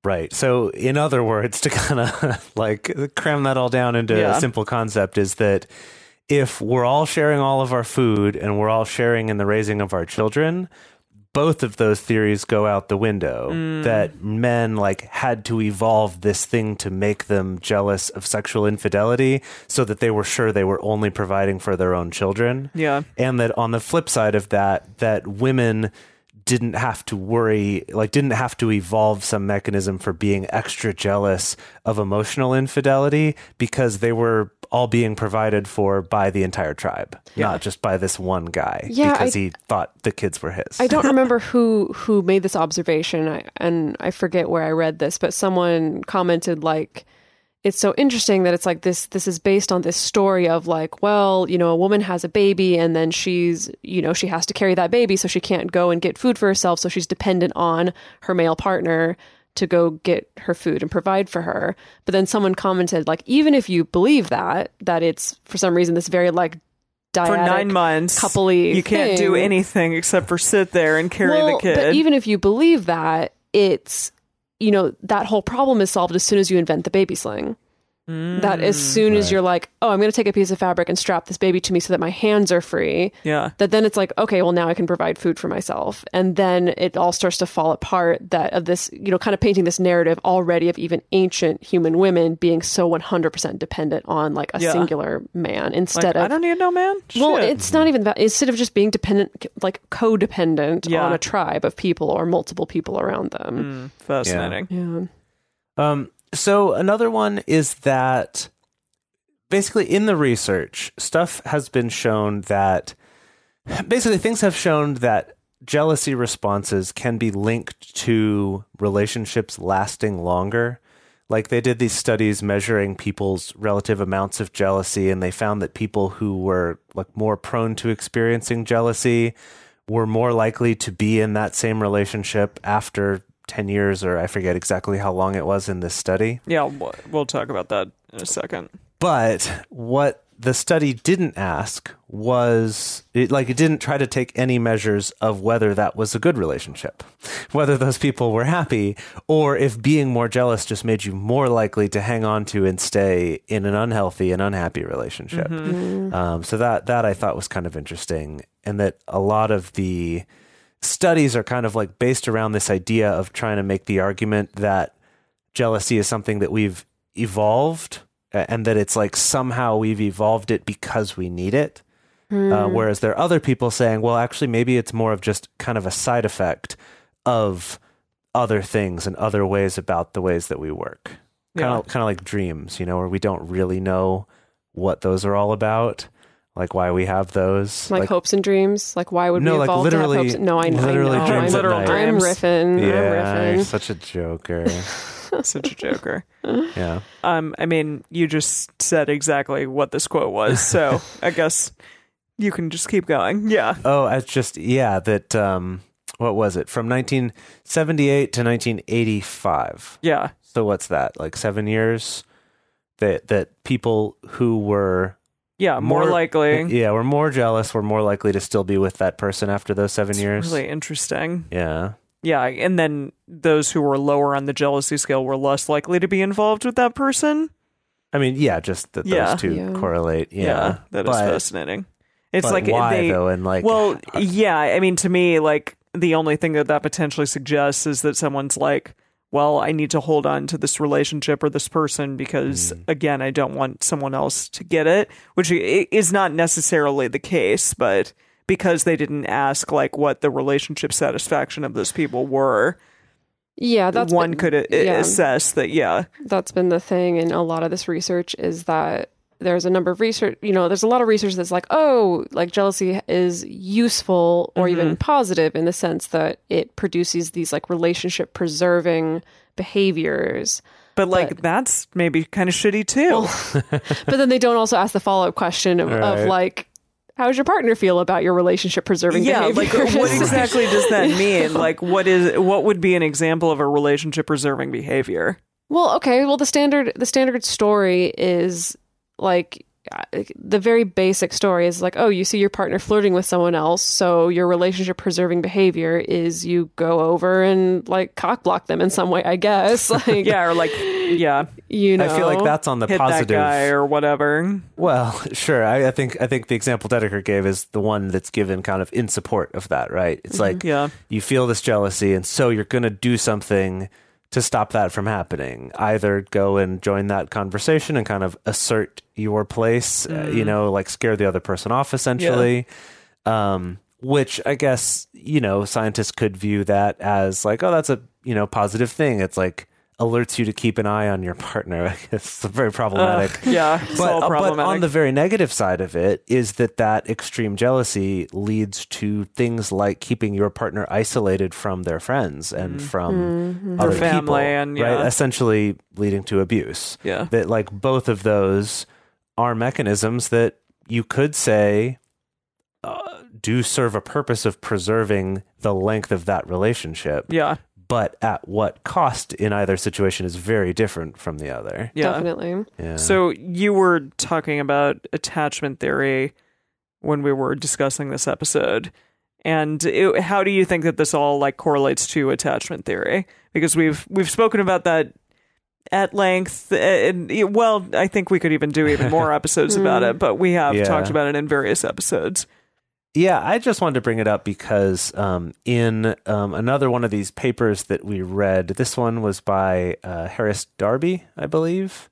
[SPEAKER 2] Right. So, in other words, to kind of (laughs) like cram that all down into
[SPEAKER 4] Yeah.
[SPEAKER 2] a simple concept is that if we're all sharing all of our food and we're all sharing in the raising of our children, both of those theories go out the window mm. that men like had to evolve this thing to make them jealous of sexual infidelity so that they were sure they were only providing for their own children
[SPEAKER 4] Yeah.
[SPEAKER 2] and that on the flip side of that that women didn't have to worry like didn't have to evolve some mechanism for being extra jealous of emotional infidelity because they were all being provided for by the entire tribe not just by this one guy
[SPEAKER 1] Yeah,
[SPEAKER 2] because
[SPEAKER 1] I-
[SPEAKER 2] he thought the kids were his
[SPEAKER 1] I don't (laughs) remember who who made this observation, and I forget where I read this, but someone commented like, "It's so interesting that it's like this. This is based on this story of like, well, you know, a woman has a baby, and then she's, you know, she has to carry that baby, so she can't go and get food for herself, so she's dependent on her male partner." To go get her food and provide for her. But then someone commented, like, even if you believe that, that it's for some reason this very like
[SPEAKER 4] For nine months,
[SPEAKER 1] coupley
[SPEAKER 4] you can't do anything except for sit there and carry the kid.
[SPEAKER 1] But even if you believe that, it's you know that whole problem is solved as soon as you invent the baby sling. That as soon as
[SPEAKER 2] right.
[SPEAKER 1] you're like, oh, I'm going to take a piece of fabric and strap this baby to me so that my hands are free.
[SPEAKER 4] yeah.
[SPEAKER 1] That then it's like, okay, well now I can provide food for myself, and then it all starts to fall apart. That of this, you know, kind of painting this narrative already of even ancient human women being so 100% dependent on like a
[SPEAKER 4] Yeah.
[SPEAKER 1] singular man
[SPEAKER 4] Like,
[SPEAKER 1] of
[SPEAKER 4] I don't need no man.
[SPEAKER 1] well,
[SPEAKER 4] Shit.
[SPEAKER 1] it's not even that. Instead of just being dependent, like codependent
[SPEAKER 4] Yeah.
[SPEAKER 1] on a tribe of people or multiple people around them.
[SPEAKER 4] Mm, fascinating.
[SPEAKER 1] Yeah.
[SPEAKER 2] Um, so another one is that basically in the research, stuff has been shown that basically things have shown that jealousy responses can be linked to relationships lasting longer. Like they did these studies measuring people's relative amounts of jealousy, and they found that people who were like more prone to experiencing jealousy were more likely to be in that same relationship after 10 years, or I forget exactly how long it was in this study.
[SPEAKER 4] Yeah, we'll, we'll talk about that in a second.
[SPEAKER 2] But what the study didn't ask was it, like it didn't try to take any measures of whether that was a good relationship, whether those people were happy, or if being more jealous just made you more likely to hang on to and stay in an unhealthy and unhappy relationship. Um, so that that I thought was kind of interesting, and that a lot of the studies are kind of like based around this idea of trying to make the argument that jealousy is something that we've evolved and that it's like somehow we've evolved it because we need it. Uh, whereas there are other people saying, well, actually, maybe it's more of just kind of a side effect of other things and other ways about the ways that we work. Kind of, kind of like dreams, you know, where we don't really know what those are all about, like why we have those.
[SPEAKER 1] like, hopes and dreams. Like why would
[SPEAKER 2] No,
[SPEAKER 1] we
[SPEAKER 2] like
[SPEAKER 1] evolve
[SPEAKER 2] literally-
[SPEAKER 1] to have hopes? No, I,
[SPEAKER 2] literally
[SPEAKER 1] I know.
[SPEAKER 2] dreams
[SPEAKER 1] I'm,
[SPEAKER 4] Literal
[SPEAKER 2] night.
[SPEAKER 1] I'm riffing.
[SPEAKER 2] yeah,
[SPEAKER 1] I'm
[SPEAKER 2] you're
[SPEAKER 1] riffing.
[SPEAKER 2] such a joker. (laughs)
[SPEAKER 4] Such a joker.
[SPEAKER 2] yeah.
[SPEAKER 4] Um, I mean, you just said exactly what this quote was, so (laughs) I guess you can just keep going. Yeah.
[SPEAKER 2] Oh, it's just yeah. That um, what was it from 1978 to 1985?
[SPEAKER 4] Yeah.
[SPEAKER 2] So what's that? Like seven years? That that people who were
[SPEAKER 4] Yeah. More, likely.
[SPEAKER 2] yeah, we're more jealous, We're more likely to still be with that person after those seven
[SPEAKER 4] It's
[SPEAKER 2] years.
[SPEAKER 4] really interesting.
[SPEAKER 2] yeah.
[SPEAKER 4] Yeah. And then those who were lower on the jealousy scale were less likely to be involved with that person.
[SPEAKER 2] I mean, yeah, just that
[SPEAKER 4] Yeah.
[SPEAKER 2] those two
[SPEAKER 1] Yeah.
[SPEAKER 2] correlate. Yeah,
[SPEAKER 4] that is
[SPEAKER 2] but,
[SPEAKER 4] fascinating. It's
[SPEAKER 2] but
[SPEAKER 4] like
[SPEAKER 2] why
[SPEAKER 4] they,
[SPEAKER 2] though? And like,
[SPEAKER 4] well, uh, yeah. I mean, to me, like the only thing that that potentially suggests is that someone's like, well, I need to hold on to this relationship or this person because,
[SPEAKER 2] Mm.
[SPEAKER 4] again, I don't want someone else to get it, which is not necessarily the case, but because they didn't ask like what the relationship satisfaction of those people were,
[SPEAKER 1] Yeah, that's
[SPEAKER 4] one
[SPEAKER 1] been-
[SPEAKER 4] could a-
[SPEAKER 1] yeah.
[SPEAKER 4] assess that. Yeah,
[SPEAKER 1] that's been the thing in a lot of this research is that there's a number of research you know there's a lot of research that's like oh like jealousy is useful or even mm-hmm. positive in the sense that it produces these like relationship preserving behaviors
[SPEAKER 4] but like that's maybe kind of shitty too. (laughs)
[SPEAKER 1] but then they don't also ask the follow-up question of, of like how does your partner feel about your relationship preserving
[SPEAKER 4] yeah, like what (laughs) exactly does that mean? Like, what is what would be an example of a relationship preserving behavior?
[SPEAKER 1] Well, okay. Well, the standard the standard story is like uh, the very basic story is like, oh, you see your partner flirting with someone else, so your relationship preserving behavior is you go over and like cock block them in some way, I guess. (laughs) Like,
[SPEAKER 4] Yeah, or like, yeah,
[SPEAKER 1] you know,
[SPEAKER 2] I feel like that's on the
[SPEAKER 4] hit
[SPEAKER 2] positive.
[SPEAKER 4] that guy or whatever.
[SPEAKER 2] Well, (laughs) sure. I, I think I think the example Dedeker gave is the one that's given kind of in support of that, right? It's like
[SPEAKER 4] Yeah,
[SPEAKER 2] you feel this jealousy, and so you're going to do something to stop that from happening. Either go and join that conversation and kind of assert your place, uh, you know, like scare the other person off, essentially. Um, which I guess you know scientists could view that as like, oh, that's a you know positive thing. It's like alerts you to keep an eye on your partner. (laughs) It's very problematic.
[SPEAKER 4] Yeah, it's
[SPEAKER 2] but, uh, but on the very negative side of it is that that extreme jealousy leads to things like keeping your partner isolated from their friends and from other
[SPEAKER 4] Their family
[SPEAKER 2] people,
[SPEAKER 4] and, yeah.
[SPEAKER 2] right essentially leading to abuse.
[SPEAKER 4] Yeah.
[SPEAKER 2] that like both of those are mechanisms that you could say uh, do serve a purpose of preserving the length of that relationship.
[SPEAKER 4] Yeah,
[SPEAKER 2] but at what cost in either situation is very different from the other
[SPEAKER 4] yeah.
[SPEAKER 1] definitely.
[SPEAKER 2] yeah
[SPEAKER 4] So you were talking about attachment theory when we were discussing this episode. And it, how do you think that this all like correlates to attachment theory? Because we've we've spoken about that at length. Eh, and eh, well, I think we could even do even more (laughs) episodes about it. But we have
[SPEAKER 2] Yeah.
[SPEAKER 4] talked about it in various episodes.
[SPEAKER 2] Yeah, I just wanted to bring it up because um, in um, another one of these papers that we read, this one was by uh, Harris Darby, I believe.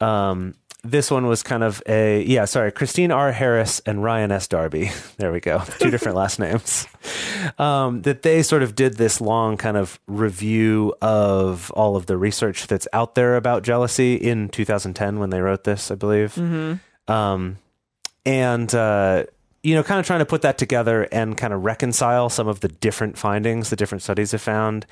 [SPEAKER 2] Um, this one was kind of a yeah, sorry, Christine R. Harris and Ryan S. Darby. (laughs) There we go, (laughs) two different last names. Um, that they sort of did this long kind of review of all of the research that's out there about jealousy in 2010 when they wrote this, I believe um, and uh, you know, kind of trying to put that together and kind of reconcile some of the different findings the different studies have found.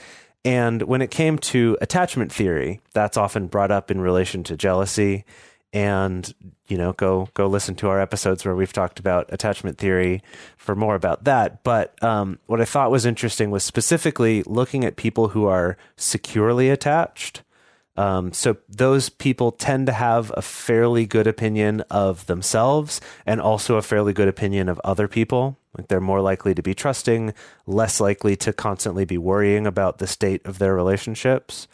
[SPEAKER 2] And when it came to attachment theory, that's often brought up in relation to jealousy. And you know, go go listen to our episodes where we've talked about attachment theory for more about that. But um, what I thought was interesting was specifically looking at people who are securely attached. Um, so those people tend to have a fairly good opinion of themselves and also a fairly good opinion of other people. Like they're more likely to be trusting, less likely to constantly be worrying about the state of their relationships.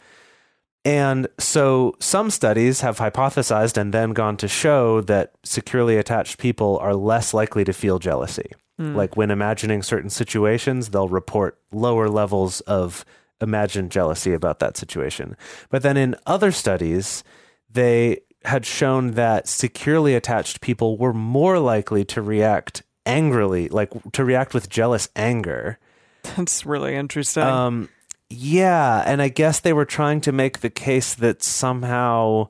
[SPEAKER 2] And so some studies have hypothesized and then gone to show that securely attached people are less likely to feel jealousy. Like when imagining certain situations, they'll report lower levels of imagined jealousy about that situation. But then in other studies, they had shown that securely attached people were more likely to react angrily, like to react with jealous anger.
[SPEAKER 4] That's really interesting.
[SPEAKER 2] Um, yeah, and I guess they were trying to make the case that somehow.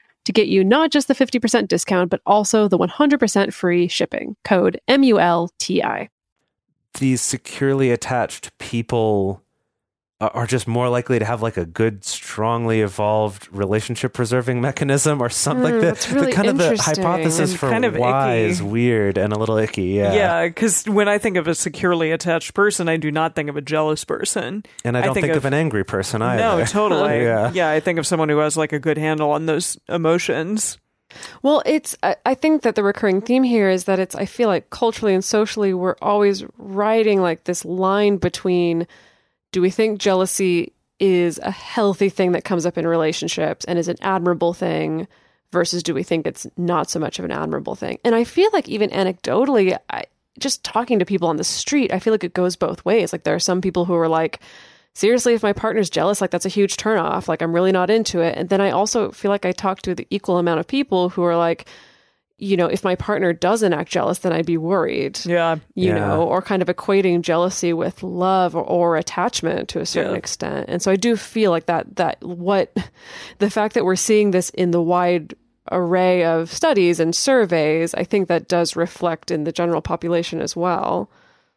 [SPEAKER 1] to get you not just the 50% discount, but also the 100% free shipping. Code M U L T I.
[SPEAKER 2] these securely attached people are are just more likely to have like a good, strongly evolved relationship preserving mechanism or something
[SPEAKER 1] Hmm,
[SPEAKER 2] like that.
[SPEAKER 1] that's really
[SPEAKER 2] the kind of the hypothesis for
[SPEAKER 4] kind of
[SPEAKER 2] why
[SPEAKER 4] icky.
[SPEAKER 2] is weird and a little icky. Yeah.
[SPEAKER 4] Yeah, because when I think of a securely attached person, I do not think of a jealous person.
[SPEAKER 2] And I
[SPEAKER 4] I
[SPEAKER 2] don't
[SPEAKER 4] think
[SPEAKER 2] think,
[SPEAKER 4] of-
[SPEAKER 2] of, an angry person either.
[SPEAKER 4] No, totally. (laughs)
[SPEAKER 2] Yeah.
[SPEAKER 4] yeah, I think of someone who has like a good handle on those emotions.
[SPEAKER 1] Well, it's, I, I think that the recurring theme here is that it's, I feel like culturally and socially, we're always writing like this line between do we think jealousy is a healthy thing that comes up in relationships and is an admirable thing versus do we think it's not so much of an admirable thing? And I feel like even anecdotally, I, just talking to people on the street, I feel like it goes both ways. Like there are some people who are like, seriously, if my partner's jealous, like that's a huge turnoff. Like I'm really not into it. And then I also feel like I talk to the equal amount of people who are like, you know, if my partner doesn't act jealous, then I'd be worried.
[SPEAKER 4] Yeah.
[SPEAKER 1] You
[SPEAKER 2] Yeah.
[SPEAKER 1] know, or kind of equating jealousy with love or, or attachment to a certain
[SPEAKER 4] Yeah.
[SPEAKER 1] extent. And so I do feel like that that what (laughs) the fact that we're seeing this in the wide array of studies and surveys, I think that does reflect in the general population as well.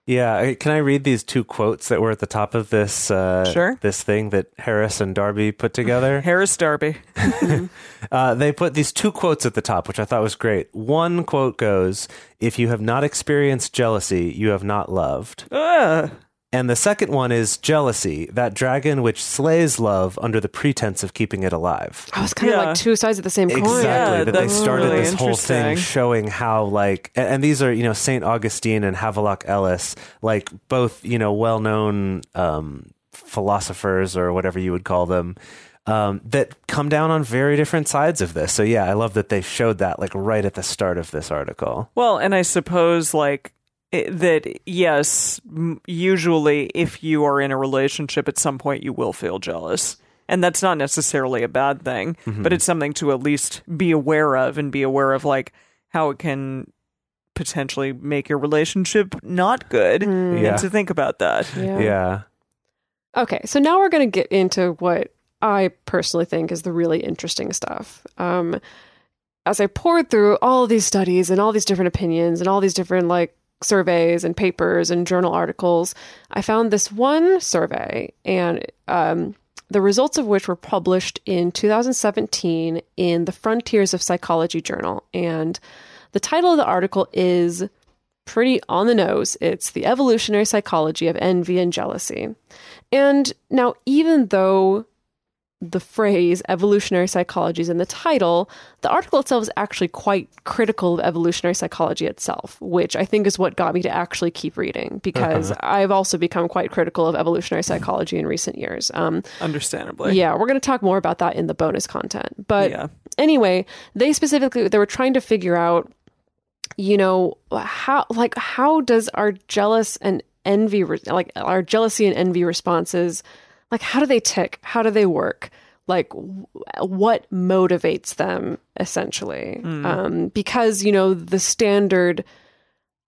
[SPEAKER 2] Yeah, can I read these two quotes that were at the top of this uh,
[SPEAKER 4] Sure.
[SPEAKER 2] this thing that Harris and Darby put together? (laughs)
[SPEAKER 4] Harris Darby. (laughs)
[SPEAKER 2] Uh, they put these two quotes at the top, which I thought was great. One quote goes, "If you have not experienced jealousy, you have not loved."
[SPEAKER 4] Ugh.
[SPEAKER 2] And the second one is jealousy, that dragon which slays love under the pretense of keeping it alive.
[SPEAKER 1] Oh, it's kind
[SPEAKER 4] Yeah.
[SPEAKER 1] of like two sides of the same coin.
[SPEAKER 2] Exactly.
[SPEAKER 4] Yeah,
[SPEAKER 2] that they started
[SPEAKER 4] really
[SPEAKER 2] this whole thing showing how like and, and these are, you know, Saint Augustine and Havelock Ellis, like both, you know, well known um philosophers or whatever you would call them. Um, that come down on very different sides of this. So yeah, I love that they showed that like right at the start of this article.
[SPEAKER 4] Well, and I suppose like i that yes, usually if you are in a relationship at some point you will feel jealous. And that's not necessarily a bad thing, but it's something to at least be aware of and be aware of like how it can potentially make your relationship not good
[SPEAKER 2] Yeah.
[SPEAKER 4] and to think about that.
[SPEAKER 1] Yeah.
[SPEAKER 2] Yeah.
[SPEAKER 1] Okay, so now we're going to get into what I personally think is the really interesting stuff. Um, as I poured through all these studies and all these different opinions and all these different like surveys and papers and journal articles, I found this one survey and um, the results of which were published in 2017 in the Frontiers of Psychology journal. And the title of the article is pretty on the nose. It's The Evolutionary Psychology of Envy and Jealousy. And now, even though the phrase evolutionary psychology is in the title, the article itself is actually quite critical of evolutionary psychology itself, which I think is what got me to actually keep reading (laughs) because I've also become quite critical of evolutionary psychology in recent years. Um,
[SPEAKER 4] Understandably.
[SPEAKER 1] yeah, we're going to talk more about that in the bonus content. But
[SPEAKER 4] Yeah.
[SPEAKER 1] anyway, they specifically they were trying to figure out you know how like how does our jealous and envy like our jealousy and envy responses like how do they tick? How do they work? Like w- what motivates them essentially? Um because you know the standard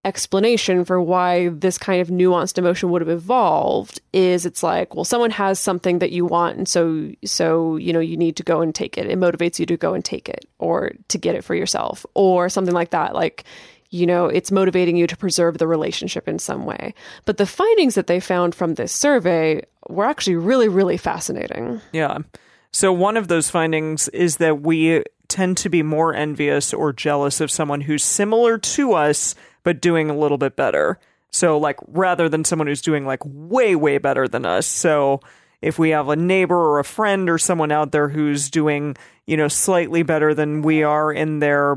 [SPEAKER 1] explanation for why this kind of nuanced emotion would have evolved is it's like well someone has something that you want and so so you know you need to go and take it it motivates you to go and take it or to get it for yourself or something like that like you know it's motivating you to preserve the relationship in some way but the findings that they found from this survey were actually really really fascinating
[SPEAKER 4] Yeah. So one of those findings is that we tend to be more envious or jealous of someone who's similar to us but doing a little bit better. So like rather than someone who's doing like way way better than us. So if we have a neighbor or a friend or someone out there who's doing, you know, slightly better than we are in their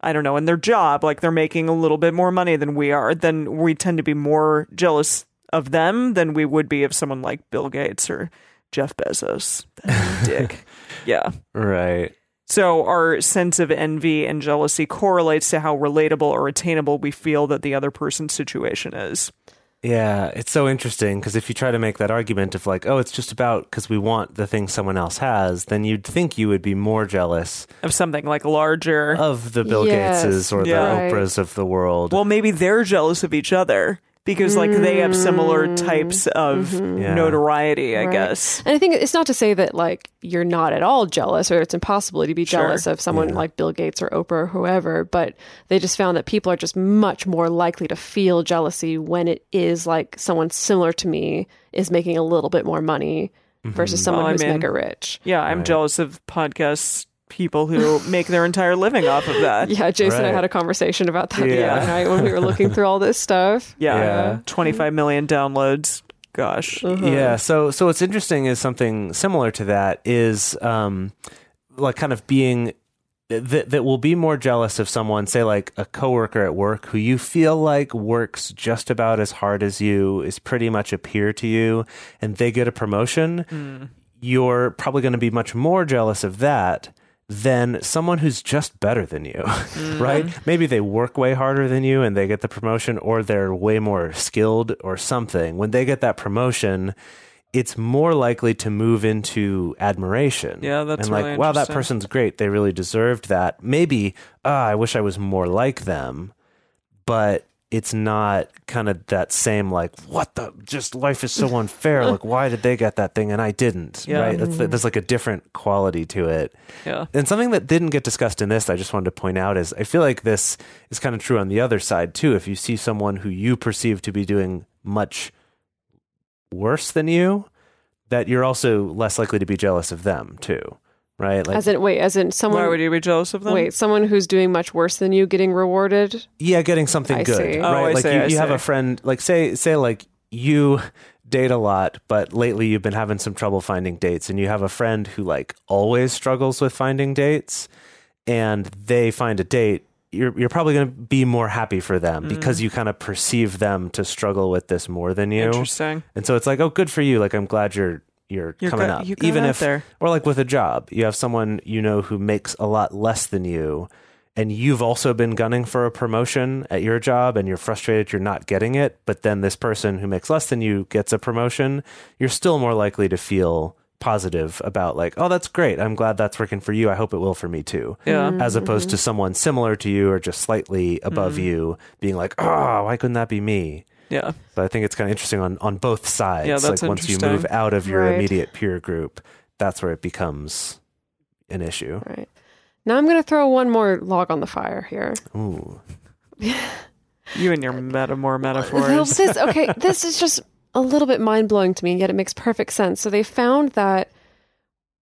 [SPEAKER 4] I don't know, in their job, like they're making a little bit more money than we are, then we tend to be more jealous of them than we would be of someone like Bill Gates or Jeff Bezos. (laughs) Dick. yeah.
[SPEAKER 2] Right.
[SPEAKER 4] So our sense of envy and jealousy correlates to how relatable or attainable we feel that the other person's situation is.
[SPEAKER 2] Yeah, it's so interesting because if you try to make that argument of like, oh, it's just about because we want the thing someone else has, then you'd think you would be more jealous
[SPEAKER 4] Of something like larger.
[SPEAKER 2] of the Bill
[SPEAKER 1] Yes,
[SPEAKER 2] Gateses or
[SPEAKER 4] yeah.
[SPEAKER 2] the. Oprahs of the world.
[SPEAKER 4] well, maybe they're jealous of each other because like they have similar mm-hmm. types of mm-hmm.
[SPEAKER 2] Yeah.
[SPEAKER 4] notoriety, I
[SPEAKER 1] Right.
[SPEAKER 4] guess.
[SPEAKER 1] And I think it's not to say that like you're not at all jealous or it's impossible to be
[SPEAKER 4] Sure.
[SPEAKER 1] jealous of someone like Bill Gates or Oprah or whoever, but they just found that people are just much more likely to feel jealousy when it is like someone similar to me is making a little bit more money mm-hmm. versus someone
[SPEAKER 4] Well, I
[SPEAKER 1] who's
[SPEAKER 4] mean-
[SPEAKER 1] mega rich.
[SPEAKER 4] Yeah, I'm jealous of podcast people who make their entire living off of that. (laughs)
[SPEAKER 1] Yeah, Jason and I had a conversation about that the other night when we were looking through all this stuff. (laughs)
[SPEAKER 4] Yeah.
[SPEAKER 2] Yeah.
[SPEAKER 4] 25 million downloads. Gosh.
[SPEAKER 2] Yeah. So so what's interesting is something similar to that is um like kind of being that that will be more jealous of someone, say like a coworker at work who you feel like works just about as hard as you, is pretty much a peer to you, and they get a promotion. You're probably going to be much more jealous of that than someone who's just better than you, (laughs) right? Maybe they work way harder than you and they get the promotion, or they're way more skilled or something. When they get that promotion, it's more likely to move into admiration.
[SPEAKER 4] Yeah, that's
[SPEAKER 2] and like,
[SPEAKER 4] really
[SPEAKER 2] wow, that person's great. They really deserved that. Maybe, ah, I wish I was more like them, but it's not kind of that same like, what the, just life is so unfair. like, why did they get that thing and I didn't?
[SPEAKER 4] Yeah.
[SPEAKER 2] Right? That's, mm-hmm. there's like a different quality to it.
[SPEAKER 4] Yeah.
[SPEAKER 2] And something that didn't get discussed in this, I just wanted to point out is I feel like this is kind of true on the other side too. If you see someone who you perceive to be doing much worse than you, that you're also less likely to be jealous of them too, right? Like,
[SPEAKER 1] As in wait, as in someone
[SPEAKER 4] Why would you be jealous of them?
[SPEAKER 1] wait, someone who's doing much worse than you getting rewarded?
[SPEAKER 2] yeah, getting something
[SPEAKER 1] I
[SPEAKER 2] good,
[SPEAKER 1] see.
[SPEAKER 4] Oh,
[SPEAKER 2] right?
[SPEAKER 4] I
[SPEAKER 2] like
[SPEAKER 4] see,
[SPEAKER 2] you,
[SPEAKER 4] I
[SPEAKER 2] you have a friend, like say say like you date a lot, but lately you've been having some trouble finding dates, and you have a friend who like always struggles with finding dates, and they find a date. You're you're probably going to be more happy for them
[SPEAKER 4] Mm.
[SPEAKER 2] because you kind of perceive them to struggle with this more than you.
[SPEAKER 4] Interesting.
[SPEAKER 2] And so it's like, oh, good for you. Like I'm glad you're you're,
[SPEAKER 4] You
[SPEAKER 2] coming
[SPEAKER 4] got-
[SPEAKER 2] up.
[SPEAKER 4] you got
[SPEAKER 2] Even
[SPEAKER 4] out
[SPEAKER 2] if
[SPEAKER 4] there.
[SPEAKER 2] or like with a job, you have someone you know who makes a lot less than you and you've also been gunning for a promotion at your job and you're frustrated you're not getting it, but then this person who makes less than you gets a promotion, you're still more likely to feel positive about like, oh, that's great. I'm glad that's working for you. I hope it will for me too.
[SPEAKER 4] Yeah. Mm-hmm.
[SPEAKER 2] As opposed to someone similar to you or just slightly above mm-hmm. you being like, oh, why couldn't that be me?
[SPEAKER 4] Yeah.
[SPEAKER 2] So I think it's kind of interesting on, on both sides.
[SPEAKER 4] Yeah, that's
[SPEAKER 2] like once you move out of your
[SPEAKER 1] Right.
[SPEAKER 2] immediate peer group, that's where it becomes an issue.
[SPEAKER 1] Right. Now I'm going to throw one more log on the fire here.
[SPEAKER 2] Ooh. (laughs)
[SPEAKER 4] You and your metamor
[SPEAKER 1] Well,
[SPEAKER 4] metaphors.
[SPEAKER 1] this, okay, this is just a little bit mind blowing to me, yet it makes perfect sense. So they found that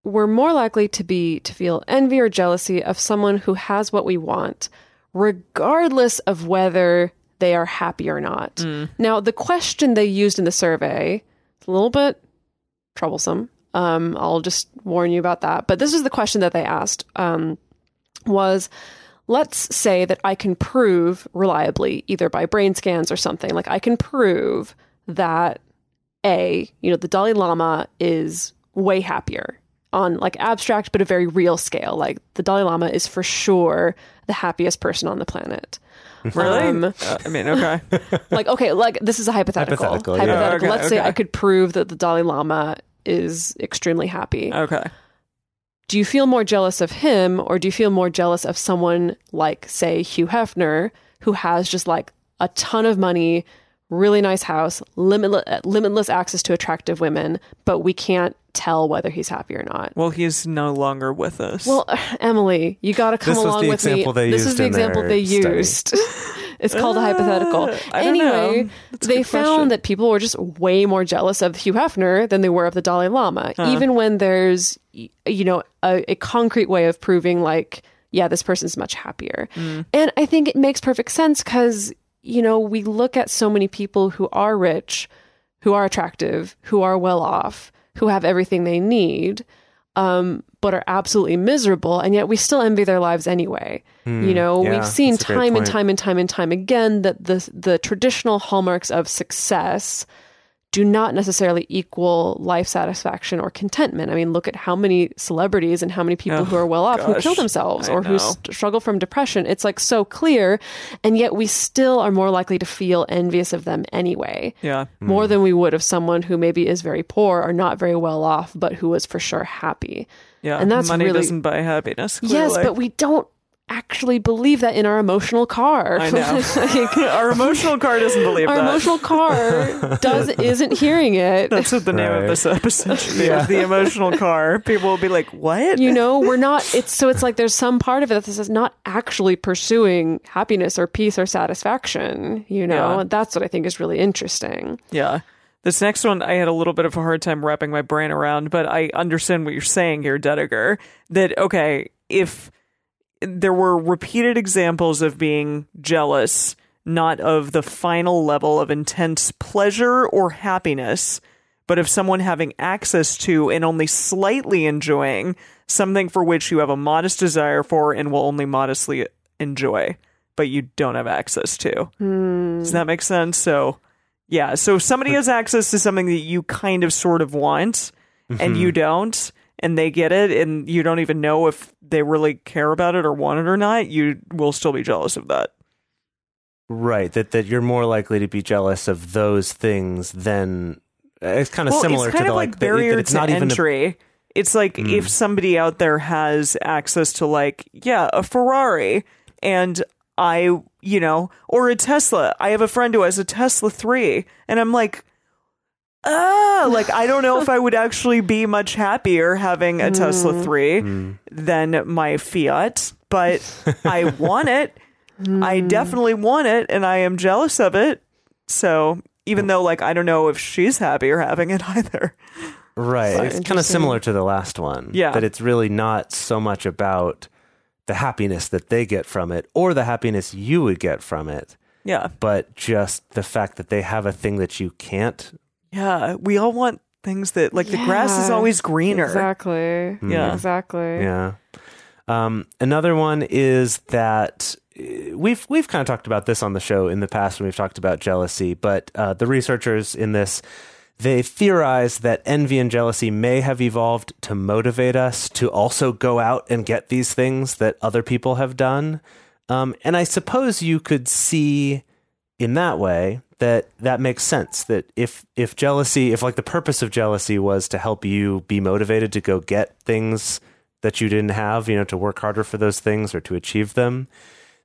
[SPEAKER 1] we're more likely to be to feel envy or jealousy of someone who has what we want, regardless of whether they are happy or not. Now, the question they used in the survey is a little bit troublesome. Um, I'll just warn you about that. But this is the question that they asked. Um, was let's say that I can prove reliably, either by brain scans or something, like I can prove that A, you know, the Dalai Lama is way happier on like abstract but a very real scale. Like the Dalai Lama is for sure the happiest person on the planet. (laughs)
[SPEAKER 4] really?
[SPEAKER 1] Um,
[SPEAKER 4] Uh, I mean, okay. (laughs)
[SPEAKER 1] like okay, like this is a hypothetical.
[SPEAKER 2] Hypothetical, yeah.
[SPEAKER 1] Hypothetical.
[SPEAKER 4] Okay,
[SPEAKER 1] Let's say. I could prove that the Dalai Lama is extremely happy
[SPEAKER 4] Okay.
[SPEAKER 1] do you feel more jealous of him or do you feel more jealous of someone like say Hugh Hefner who has just like a ton of money, really nice house, limitless limitless access to attractive women, but we can't tell whether he's happy or not.
[SPEAKER 4] Well, he's no longer with us.
[SPEAKER 1] Well, (laughs) Emily, you got to come
[SPEAKER 2] This
[SPEAKER 1] along with me.
[SPEAKER 2] they
[SPEAKER 1] this is the
[SPEAKER 2] in
[SPEAKER 1] example
[SPEAKER 2] their
[SPEAKER 1] they
[SPEAKER 2] study.
[SPEAKER 1] used. (laughs) it's called a hypothetical.
[SPEAKER 4] Uh, I don't
[SPEAKER 1] anyway,
[SPEAKER 4] know. That's a
[SPEAKER 1] they
[SPEAKER 4] good question.
[SPEAKER 1] found that people were just way more jealous of Hugh Hefner than they were of the Dalai Lama, even when there's you know a, a concrete way of proving like yeah this person's much happier.
[SPEAKER 4] Mm.
[SPEAKER 1] And I think it makes perfect sense because you know we look at so many people who are rich, who are attractive, who are well off, who have everything they need um, but are absolutely miserable, and yet we still envy their lives anyway. you know,
[SPEAKER 2] yeah,
[SPEAKER 1] we've seen
[SPEAKER 2] that's a great
[SPEAKER 1] time and time and time and time again that the the traditional hallmarks of success do not necessarily equal life satisfaction or contentment. I mean, look at how many celebrities and how many people
[SPEAKER 4] Oh,
[SPEAKER 1] who are well off who kill themselves
[SPEAKER 4] I
[SPEAKER 1] or who st- struggle from depression. It's like so clear, and yet we still are more likely to feel envious of them anyway
[SPEAKER 4] yeah.
[SPEAKER 1] more hmm. than we would of someone who maybe is very poor or not very well off, but who is for sure happy.
[SPEAKER 4] Yeah.
[SPEAKER 1] And that's
[SPEAKER 4] money
[SPEAKER 1] really-
[SPEAKER 4] doesn't buy happiness.
[SPEAKER 1] Yes, but we don't actually believe that in our emotional car.
[SPEAKER 4] I know. (laughs)
[SPEAKER 1] Like, (laughs)
[SPEAKER 4] our emotional car doesn't believe
[SPEAKER 1] our
[SPEAKER 4] that.
[SPEAKER 1] emotional car (laughs) does isn't hearing it.
[SPEAKER 4] That's what the name of this episode should be. The emotional car. People will be like, "What?"
[SPEAKER 1] You know, we're not. It's so. It's like there's some part of it that this is not actually pursuing happiness or peace or satisfaction. You know,
[SPEAKER 4] Yeah.
[SPEAKER 1] that's what I think is really interesting.
[SPEAKER 4] Yeah. This next one, I had a little bit of a hard time wrapping my brain around, but I understand what you're saying here, Dedeker. That, okay, if there were repeated examples of being jealous, not of the final level of intense pleasure or happiness, but of someone having access to and only slightly enjoying something for which you have a modest desire for and will only modestly enjoy, but you don't have access to. Hmm. Does that make sense? So, yeah. So if somebody has access to something that you kind of sort of want and you mm-hmm. don't, and they get it, and you don't even know if they really care about it or want it or not, you will still be jealous of that.
[SPEAKER 2] Right. That that you're more likely to be jealous of those things than it's kind of
[SPEAKER 4] well,
[SPEAKER 2] similar
[SPEAKER 4] kind
[SPEAKER 2] to the
[SPEAKER 4] of
[SPEAKER 2] like,
[SPEAKER 4] like barrier
[SPEAKER 2] it's
[SPEAKER 4] to
[SPEAKER 2] not even a-
[SPEAKER 4] entry. it's like
[SPEAKER 2] Hmm.
[SPEAKER 4] if somebody out there has access to like yeah a Ferrari and I you know or a Tesla. I have a friend who has a Tesla three, and I'm like. Ah, like I don't know if I (laughs) would actually be much happier having a Tesla 3
[SPEAKER 2] Hmm.
[SPEAKER 4] than my Fiat, but I want it. (laughs) I definitely want it and I am jealous of it. So, even though like I don't know if she's happy or having it (laughs) either.
[SPEAKER 2] Right.
[SPEAKER 1] Quite
[SPEAKER 2] It's kind of similar to the last one.
[SPEAKER 4] Yeah.
[SPEAKER 2] That it's really not so much about the happiness that they get from it or the happiness you would get from it,
[SPEAKER 4] Yeah.
[SPEAKER 2] but just the fact that they have a thing that you can't.
[SPEAKER 4] Yeah, we all want things that like the grass is always greener.
[SPEAKER 1] Exactly.
[SPEAKER 4] Yeah.
[SPEAKER 1] Exactly.
[SPEAKER 2] Yeah. Um, another one is that uh, we've we've kind of talked about this on the show in the past when we've talked about jealousy, but uh, the researchers in this they theorize that envy and jealousy may have evolved to motivate us to also go out and get these things that other people have done. Um, and I suppose you could see in that way that that makes sense that if if jealousy if like the purpose of jealousy was to help you be motivated to go get things that you didn't have you know to work harder for those things or to achieve them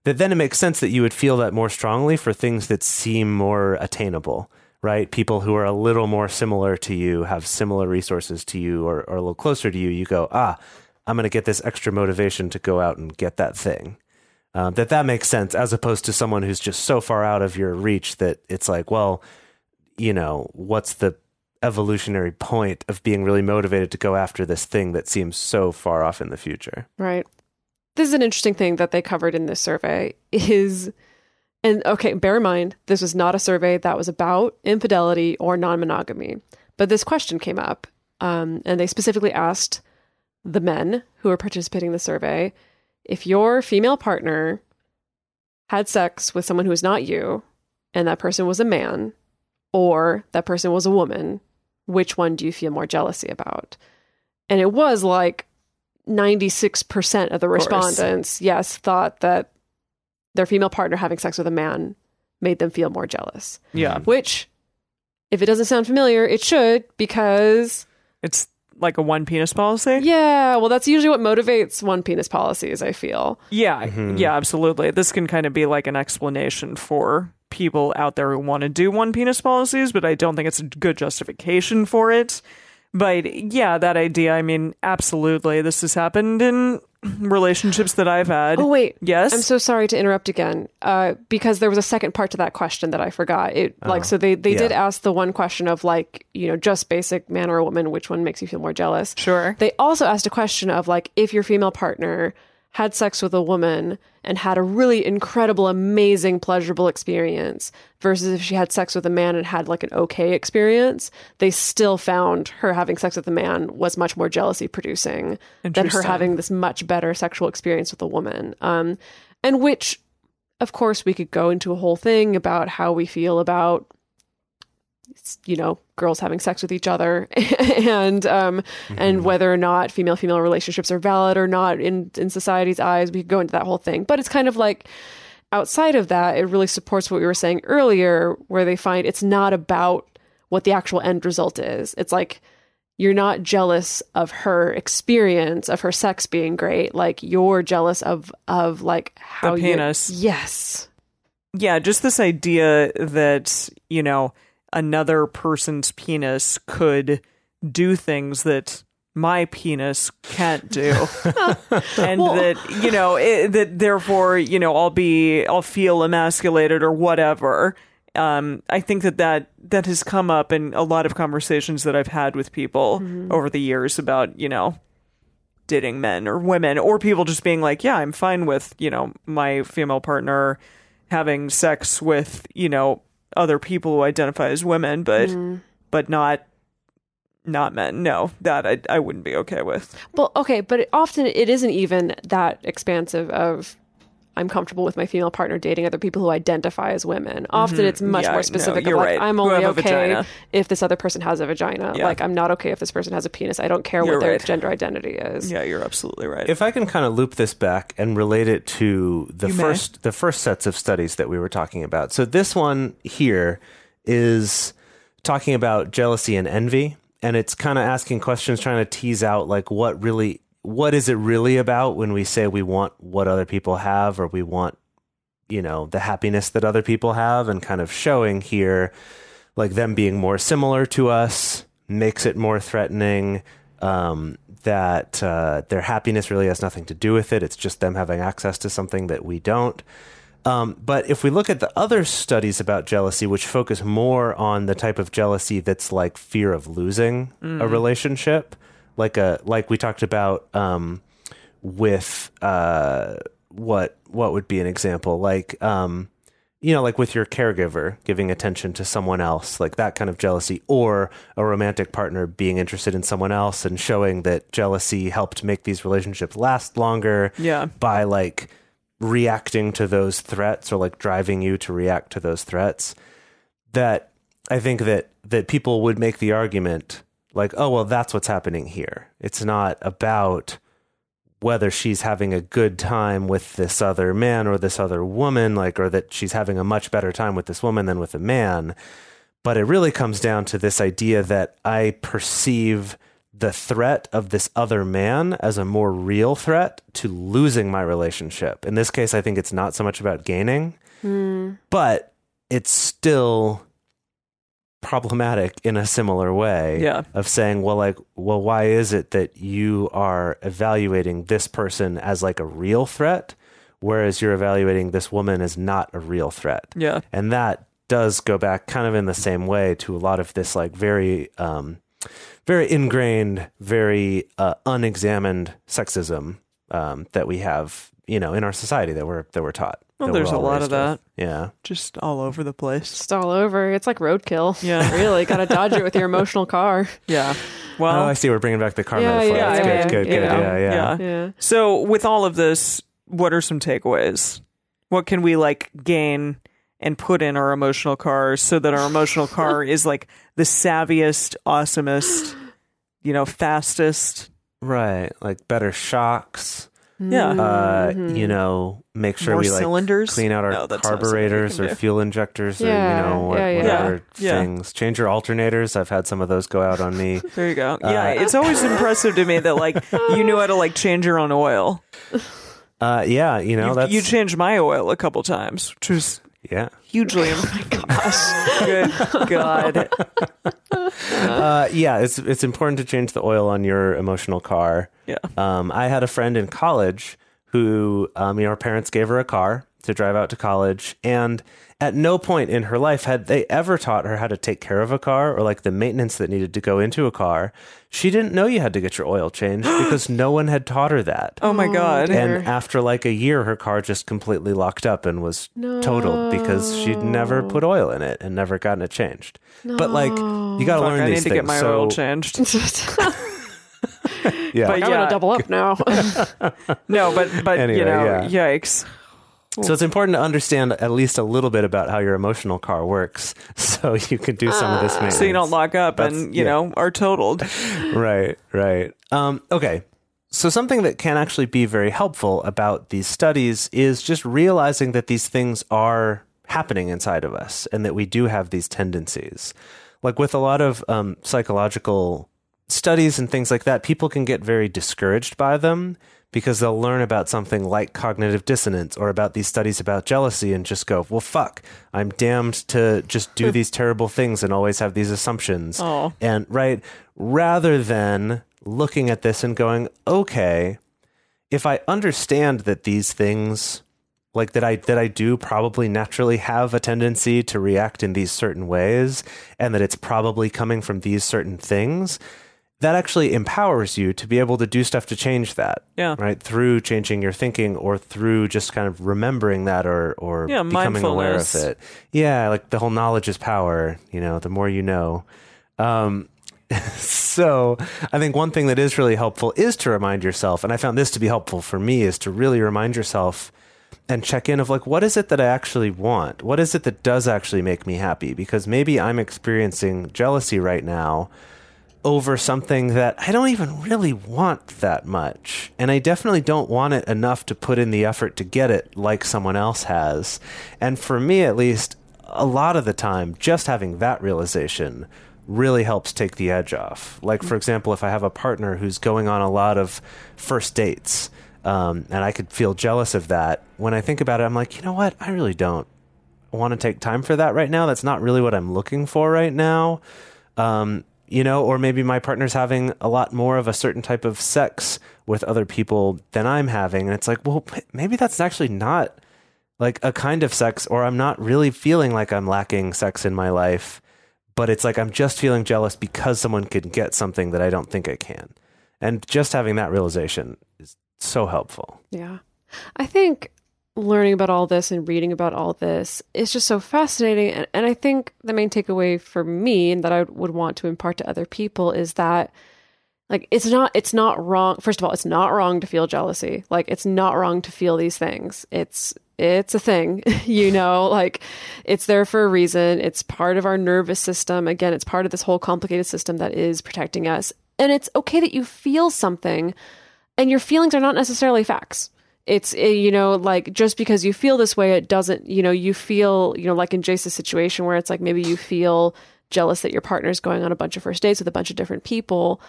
[SPEAKER 2] that then it makes sense that you would feel that more strongly for things that seem more attainable right? People who are a little more similar to you, have similar resources to you, or, or a little closer to you, you go, ah, I'm going to get this extra motivation to go out and get that thing. Um, that that makes sense, as opposed to someone who's just so far out of your reach that it's like, well, you know, what's the evolutionary point of being really motivated to go after this thing that seems so far off in the future?
[SPEAKER 1] Right. This is an interesting thing that they covered in this survey (laughs) is and okay, bear in mind this was not a survey that was about infidelity or non-monogamy. But this question came up. Um, and they specifically asked the men who were participating in the survey if your female partner had sex with someone who is not you and that person was a man or that person was a woman, which one do you feel more jealousy about? And it was like 96% of the respondents, yes, thought that their female partner having sex with a man made them feel more jealous.
[SPEAKER 4] Yeah.
[SPEAKER 1] Which, if it doesn't sound familiar, it should because,
[SPEAKER 4] It's like a one penis policy.
[SPEAKER 1] yeah, well, that's usually what motivates one penis policies, I feel.
[SPEAKER 4] Yeah,
[SPEAKER 2] Mhm.
[SPEAKER 4] yeah, absolutely. This can kind of be like an explanation for people out there who want to do one penis policies, but I don't think it's a good justification for it. But yeah, that idea, I mean, absolutely. This has happened in (clears throat) relationships that I've had.
[SPEAKER 1] Oh, wait.
[SPEAKER 4] Yes.
[SPEAKER 1] I'm so sorry to interrupt again, uh, because there was a second part to that question that I forgot. It like so they they did ask the one question of like you know just basic man or woman, which one makes you feel more jealous?
[SPEAKER 4] Sure.
[SPEAKER 1] They also asked a question of like if your female partner had sex with a woman and had a really incredible, amazing, pleasurable experience versus if she had sex with a man and had like an okay experience, they still found her having sex with a man was much more jealousy producing than her having this much better sexual experience with a woman. Um, and which, of course, we could go into a whole thing about how we feel about you know girls having sex with each other. (laughs) And um and whether or not female female relationships are valid or not in in society's eyes we could go into that whole thing. But it's kind of like outside of that it really supports what we were saying earlier where they find it's not about what the actual end result is. It's like you're not jealous of her experience of her sex being great. Like you're jealous of of like how you
[SPEAKER 4] penis.
[SPEAKER 1] yes.
[SPEAKER 4] Yeah, just this idea that, you know, another person's penis could do things that my penis can't do. (laughs) and that, you know, it, that therefore, you know, I'll be, I'll feel emasculated or whatever. Um, I think that, that that has come up in a lot of conversations that I've had with people over the years about, you know, dating men or women or people just being like, yeah, I'm fine with, you know, my female partner having sex with, you know, other people who identify as women, but mm. but not not men. No, that I I wouldn't be okay with.
[SPEAKER 1] Well, okay, but it, often it isn't even that expansive of I'm comfortable with my female partner dating other people who identify as women. Often it's mm-hmm. much
[SPEAKER 4] Yeah,
[SPEAKER 1] more
[SPEAKER 4] no,
[SPEAKER 1] specific
[SPEAKER 4] you're
[SPEAKER 1] like
[SPEAKER 4] right.
[SPEAKER 1] I'm only okay if this other person has a vagina.
[SPEAKER 4] Yeah.
[SPEAKER 1] Like I'm not okay if this person has a penis. I don't care
[SPEAKER 4] You're
[SPEAKER 1] what their
[SPEAKER 4] right.
[SPEAKER 1] gender identity is.
[SPEAKER 4] Yeah, you're absolutely right.
[SPEAKER 2] If I can kind of loop this back and relate it to the
[SPEAKER 4] You may.
[SPEAKER 2] first the first sets of studies that we were talking about. So this one here is talking about jealousy and envy and it's kind of asking questions trying to tease out like what really what is it really about when we say we want what other people have or we want you know the happiness that other people have and kind of showing here like them being more similar to us makes it more threatening um, that uh, their happiness really has nothing to do with it. It's just them having access to something that we don't. Um, but if we look at the other studies about jealousy which focus more on the type of jealousy that's like fear of losing a relationship like a like we talked about um, with uh, what what would be an example like um, you know like with your caregiver giving attention to someone else like that kind of jealousy or a romantic partner being interested in someone else and showing that jealousy helped make these relationships last longer
[SPEAKER 4] Yeah.
[SPEAKER 2] by like reacting to those threats or like driving you to react to those threats that I think that that people would make the argument like, oh well, that's what's happening here. It's not about whether she's having a good time with this other man or this other woman, like, or that she's having a much better time with this woman than with a man. But it really comes down to this idea that I perceive the threat of this other man as a more real threat to losing my relationship. In this case, I think it's not so much about gaining, hmm. but it's still problematic in a similar way
[SPEAKER 4] Yeah.
[SPEAKER 2] of saying well like well why is it that you are evaluating this person as like a real threat whereas you're evaluating this woman as not a real threat
[SPEAKER 4] Yeah.
[SPEAKER 2] and that does go back kind of in the same way to a lot of this like very um very ingrained very uh, unexamined sexism um that we have you know in our society that we're that we're taught
[SPEAKER 4] Well, there's a lot
[SPEAKER 2] raised
[SPEAKER 4] of that.
[SPEAKER 2] yeah
[SPEAKER 4] Just all over the place.
[SPEAKER 1] Just all over. It's like roadkill.
[SPEAKER 4] Yeah. (laughs)
[SPEAKER 1] really. Got to dodge it with your emotional car. (laughs)
[SPEAKER 4] Yeah. Well,
[SPEAKER 2] oh i see we're bringing back the car
[SPEAKER 1] Yeah,
[SPEAKER 2] metaphor
[SPEAKER 1] yeah,
[SPEAKER 2] that's
[SPEAKER 1] yeah,
[SPEAKER 2] good good
[SPEAKER 1] yeah,
[SPEAKER 2] good
[SPEAKER 1] yeah.
[SPEAKER 2] yeah yeah,
[SPEAKER 4] Yeah.
[SPEAKER 1] Yeah.
[SPEAKER 4] So, with all of this, what are some takeaways? What can we like gain and put in our emotional car so that our emotional car (laughs) is like the savviest, awesomest, you know, fastest?
[SPEAKER 2] right like better shocks
[SPEAKER 4] Yeah.
[SPEAKER 2] uh
[SPEAKER 1] Mhm.
[SPEAKER 2] you know make sure
[SPEAKER 4] More
[SPEAKER 2] we like
[SPEAKER 4] cylinders.
[SPEAKER 2] clean out our
[SPEAKER 4] No, that's not something we
[SPEAKER 2] carburetors
[SPEAKER 4] can
[SPEAKER 2] or
[SPEAKER 4] do.
[SPEAKER 2] fuel injectors or you know what,
[SPEAKER 1] yeah, yeah.
[SPEAKER 2] whatever
[SPEAKER 4] Yeah, yeah.
[SPEAKER 2] things change your alternators i've had some of those go out on me (laughs)
[SPEAKER 4] There you go. Yeah,
[SPEAKER 2] Uh,
[SPEAKER 4] it's always impressive to me that like you knew how to like change your own oil.
[SPEAKER 2] uh yeah you know
[SPEAKER 4] you,
[SPEAKER 2] that's
[SPEAKER 4] you changed my oil a couple times, which was
[SPEAKER 2] yeah
[SPEAKER 4] hugely. (laughs) Oh my (laughs) gosh! Good God!
[SPEAKER 2] uh yeah it's it's important to change the oil on your emotional car
[SPEAKER 4] Yeah.
[SPEAKER 2] um i had a friend in college who um you know her parents gave her a car to drive out to college and at no point in her life had they ever taught her how to take care of a car or like the maintenance that needed to go into a car she didn't know you had to get your oil changed (gasps) because no one had taught her that
[SPEAKER 4] Oh my God!
[SPEAKER 1] Oh,
[SPEAKER 2] and after like a year her car just completely locked up and was totaled because she'd never put oil in it and never gotten it changed but like you got to
[SPEAKER 4] Fuck,
[SPEAKER 2] learn
[SPEAKER 4] I
[SPEAKER 2] these
[SPEAKER 4] need to get my
[SPEAKER 2] so
[SPEAKER 4] oil changed. (laughs)
[SPEAKER 2] yeah
[SPEAKER 4] But
[SPEAKER 1] I'm
[SPEAKER 4] going
[SPEAKER 1] to double up now. (laughs) (laughs)
[SPEAKER 4] no, but but
[SPEAKER 2] Anyway,
[SPEAKER 4] you know,
[SPEAKER 2] yeah.
[SPEAKER 4] yikes.
[SPEAKER 2] So it's important to understand at least a little bit about how your emotional car works (laughs) so you can do some of this maintenance
[SPEAKER 4] So you don't lock up
[SPEAKER 2] That's-
[SPEAKER 4] and you
[SPEAKER 2] yeah.
[SPEAKER 4] know are totaled. (laughs) (laughs)
[SPEAKER 2] right, right. Um, okay. So, something that can actually be very helpful about these studies is just realizing that these things are happening inside of us and that we do have these tendencies. Like with a lot of um, psychological studies and things like that, people can get very discouraged by them because they'll learn about something like cognitive dissonance or about these studies about jealousy and just go, well, fuck, I'm damned to just do hmm. these terrible things and always have these assumptions. And right, rather than looking at this and going, okay, if I understand that these things like that I that I do probably naturally have a tendency to react in these certain ways and that it's probably coming from these certain things, that actually empowers you to be able to do stuff to change that.
[SPEAKER 4] Yeah.
[SPEAKER 2] Right? Through changing your thinking or through just kind of remembering that or or
[SPEAKER 4] Yeah,
[SPEAKER 2] becoming aware of it. Yeah, like the whole knowledge is power, you know, the more you know. Um (laughs) so I think one thing that is really helpful is to remind yourself, and I found this to be helpful for me, is to really remind yourself and check in of like, what is it that I actually want? What is it that does actually make me happy? Because maybe I'm experiencing jealousy right now over something that I don't even really want that much. And I definitely don't want it enough to put in the effort to get it like someone else has. And for me, at least, a lot of the time, just having that realization really helps take the edge off. Like, for example, if I have a partner who's going on a lot of first dates, um, and I could feel jealous of that, when I think about it, I'm like, you know what? I really don't want to take time for that right now. That's not really what I'm looking for right now. Um, you know, or maybe my partner's having a lot more of a certain type of sex with other people than I'm having. And it's like, well, maybe that's actually not like a kind of sex, or I'm not really feeling like I'm lacking sex in my life, but it's like I'm just feeling jealous because someone can get something that I don't think I can. And just having that realization is so helpful.
[SPEAKER 1] Yeah. I think learning about all this and reading about all this is just so fascinating. And, and I think the main takeaway for me and that I would want to impart to other people is that like it's not it's not wrong first of all it's not wrong to feel jealousy. Like it's not wrong to feel these things. It's it's a thing (laughs) you know like it's there for a reason. It's part of our nervous system. Again it's part of this whole complicated system that is protecting us. And it's okay that you feel something and your feelings are not necessarily facts it's uh, you know like just because you feel this way it doesn't you know you feel you know like in Jase's situation where it's like maybe you feel jealous that your partner's going on a bunch of first dates with a bunch of different people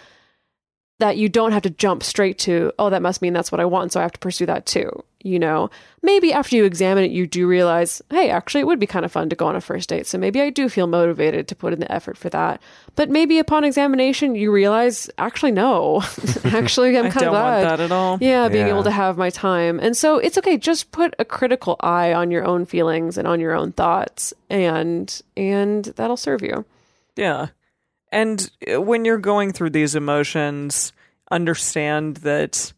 [SPEAKER 1] that you don't have to jump straight to oh that must mean that's what i want so i have to pursue that too you know, maybe after you examine it, you do realize, hey, actually, it would be kind of fun to go on a first date. So maybe I do feel motivated to put in the effort for that. But maybe upon examination, you realize, actually, no. (laughs) actually, I'm (laughs) kind
[SPEAKER 4] don't
[SPEAKER 1] of
[SPEAKER 4] want
[SPEAKER 1] glad.
[SPEAKER 4] that at all.
[SPEAKER 1] Yeah, being
[SPEAKER 2] Yeah.
[SPEAKER 1] able to have my time. And so it's okay, just put a critical eye on your own feelings and on your own thoughts and and that'll serve you.
[SPEAKER 4] Yeah. And uh, when you're going through these emotions, understand that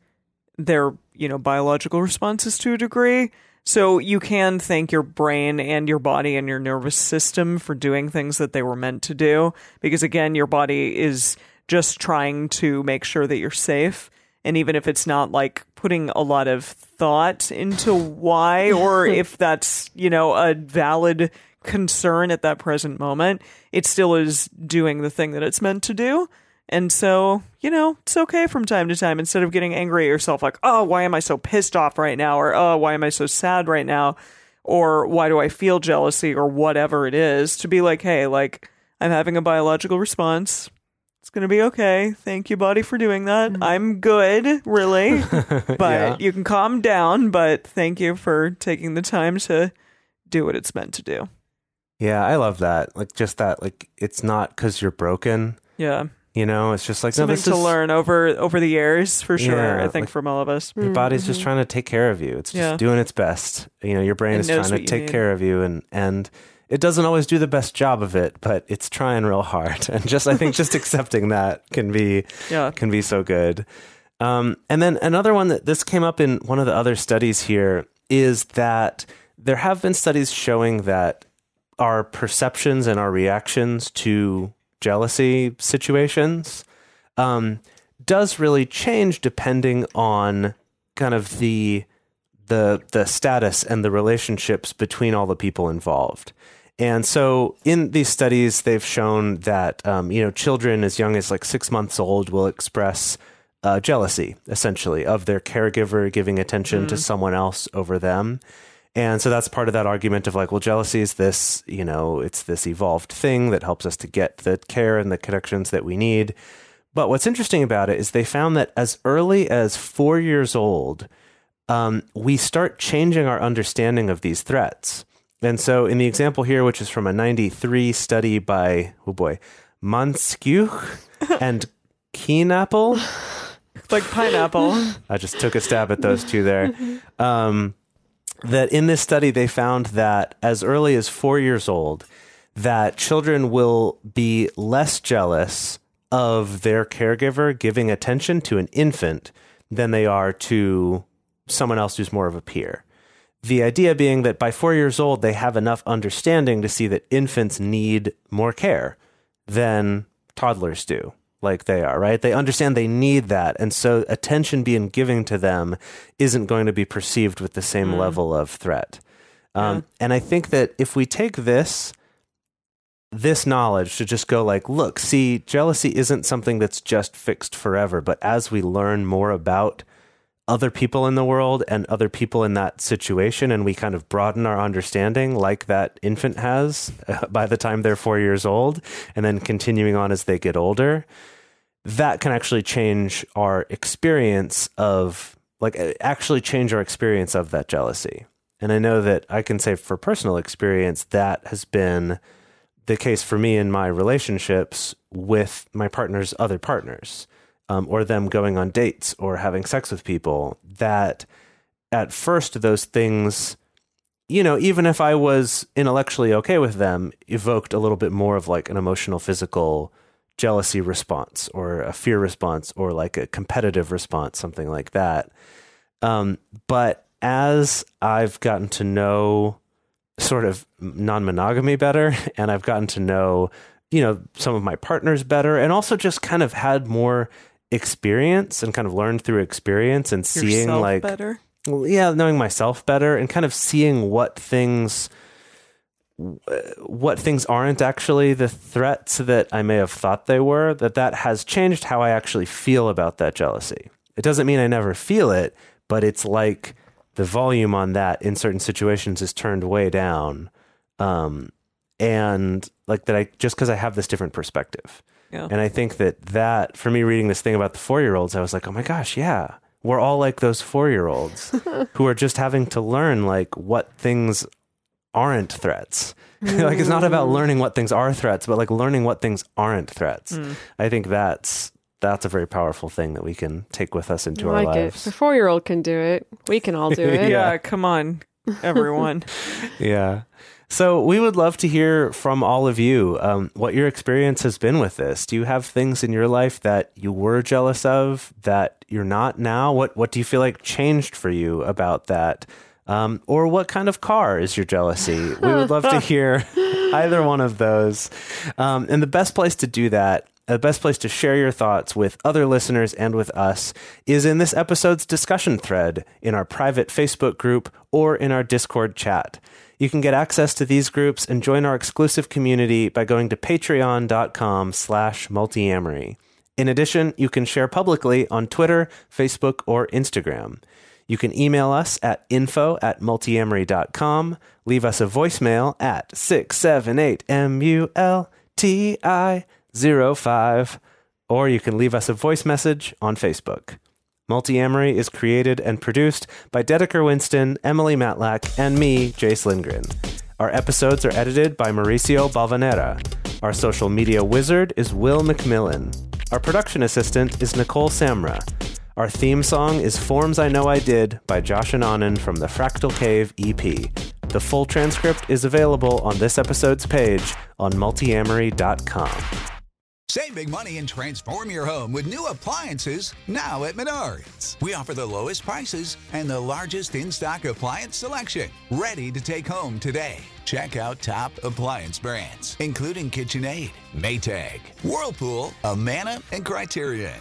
[SPEAKER 4] they're, you know, biological responses to a degree. So you can thank your brain and your body and your nervous system for doing things that they were meant to do. Because again, your body is just trying to make sure that you're safe. And even if it's not like putting a lot of thought into why (laughs) or if that's, you know, a valid concern at that present moment, it still is doing the thing that it's meant to do. And so, you know, it's okay from time to time instead of getting angry at yourself, like, oh, why am I so pissed off right now? Or, oh, why am I so sad right now? Or why do I feel jealousy or whatever it is? To be like, hey, like, I'm having a biological response. It's going to be okay. Thank you, body, for doing that. Mm-hmm. I'm good, really. (laughs) but
[SPEAKER 2] Yeah.
[SPEAKER 4] you can calm down. But thank you for taking the time to do what it's meant to do.
[SPEAKER 2] Yeah, I love that. Like just that. Like it's not because you're broken.
[SPEAKER 4] Yeah.
[SPEAKER 2] You know, it's just like no,
[SPEAKER 4] Something
[SPEAKER 2] this
[SPEAKER 4] to
[SPEAKER 2] is
[SPEAKER 4] learn over over the years for sure.
[SPEAKER 2] Yeah,
[SPEAKER 4] I think
[SPEAKER 2] like-
[SPEAKER 4] from all of us.
[SPEAKER 2] your body's just trying to take care of you. It's just
[SPEAKER 4] Yeah.
[SPEAKER 2] doing its best. You know, your brain
[SPEAKER 4] It
[SPEAKER 2] is trying to take
[SPEAKER 4] need.
[SPEAKER 2] care of you, and and it doesn't always do the best job of it, but it's trying real hard. (laughs) And just I think just (laughs) accepting that can be
[SPEAKER 4] Yeah.
[SPEAKER 2] can be so good. Um, and then another one that this came up in one of the other studies here is that there have been studies showing that our perceptions and our reactions to jealousy situations um, does really change depending on kind of the the the status and the relationships between all the people involved. And so, in these studies, they've shown that um, you know children as young as like six months old will express uh, jealousy, essentially, of their caregiver giving attention to someone else over them. And so that's part of that argument of like, well, jealousy is this, you know, it's this evolved thing that helps us to get the care and the connections that we need. But what's interesting about it is they found that as early as four years old, um, we start changing our understanding of these threats. And so, in the example here, which is from a 93 study by, oh boy, Manskew (laughs) and Kienapple,
[SPEAKER 4] Like pineapple.
[SPEAKER 2] I just took a stab at those two there. (laughs) Um, that in this study, they found that as early as four years old, that children will be less jealous of their caregiver giving attention to an infant than they are to someone else who's more of a peer. The idea being that by four years old, they have enough understanding to see that infants need more care than toddlers do, like they are, right? They understand they need that. And so attention being given to them isn't going to be perceived with the same level of threat. Um, And I think that if we take this, this knowledge to just go like, look, see, jealousy isn't something that's just fixed forever, but as we learn more about other people in the world and other people in that situation, and we kind of broaden our understanding, like that infant has uh, (laughs) by the time they're four years old, and then continuing on as they get older, that can actually change our experience of, like, uh, actually change our experience of that jealousy. And I know that I can say for personal experience, that has been the case for me in my relationships with my partner's other partners, um, or them going on dates or having sex with people. That at first, those things, you know, even if I was intellectually okay with them, evoked a little bit more of like an emotional, physical jealousy response or a fear response or like a competitive response, something like that. Um, but as I've gotten to know sort of non-monogamy better (laughs) and I've gotten to know, you know, some of my partners better and also just kind of had more experience and kind of learned through experience and seeing
[SPEAKER 4] Yourself
[SPEAKER 2] like
[SPEAKER 4] better.
[SPEAKER 2] well, yeah, knowing myself better and kind of seeing what things what things aren't actually the threats that I may have thought they were, that that has changed how I actually feel about that jealousy. It doesn't mean I never feel it, but it's like the volume on that in certain situations is turned way down. Um, and like that I just because I have this different perspective.
[SPEAKER 4] Yeah.
[SPEAKER 2] And I think that that for me reading this thing about the 4-year-olds I was like, "Oh my gosh, yeah. we're all like those four year olds (laughs) who are just having to learn like what things aren't threats. (laughs) like it's not about learning what things are threats, but like learning what things aren't threats. I think that's that's a very powerful thing that we can take with us into
[SPEAKER 1] I
[SPEAKER 2] our
[SPEAKER 1] like it.
[SPEAKER 2] lives.
[SPEAKER 1] The four year old can do it. We can all do (laughs) it.
[SPEAKER 2] Yeah.
[SPEAKER 4] yeah, come on, everyone. (laughs)
[SPEAKER 2] Yeah. So we would love to hear from all of you um, what your experience has been with this. Do you have things in your life that you were jealous of that you're not now? What What do you feel like changed for you about that? Um, or what kind of car is your jealousy? We would love to (laughs) hear either one of those. Um, and the best place to do that the best place to share your thoughts with other listeners and with us is in this episode's discussion thread in our private Facebook group or in our Discord chat. You can get access to these groups and join our exclusive community by going to patreon.com slash multiamory. In addition, you can share publicly on Twitter, Facebook, or Instagram. You can email us at info at multiamory.com, leave us a voicemail at 678-M-U-L-T-I-05, or you can leave us a voice message on Facebook. Multiamory is created and produced by Dedeker Winston, Emily Matlack, and me, Jase Lindgren. Our episodes are edited by Mauricio Balvanera. Our social media wizard is Will McMillan. Our production assistant is Nicole Samra. Our theme song is Forms I Know I Did by Josh and Anand from the Fractal Cave EP. The full transcript is available on this episode's page on multiamory.com.
[SPEAKER 5] Save big money and transform your home with new appliances now at Menards. We offer the lowest prices and the largest in stock appliance selection. Ready to take home today. Check out top appliance brands, including KitchenAid, Maytag, Whirlpool, Amana, and Criterion.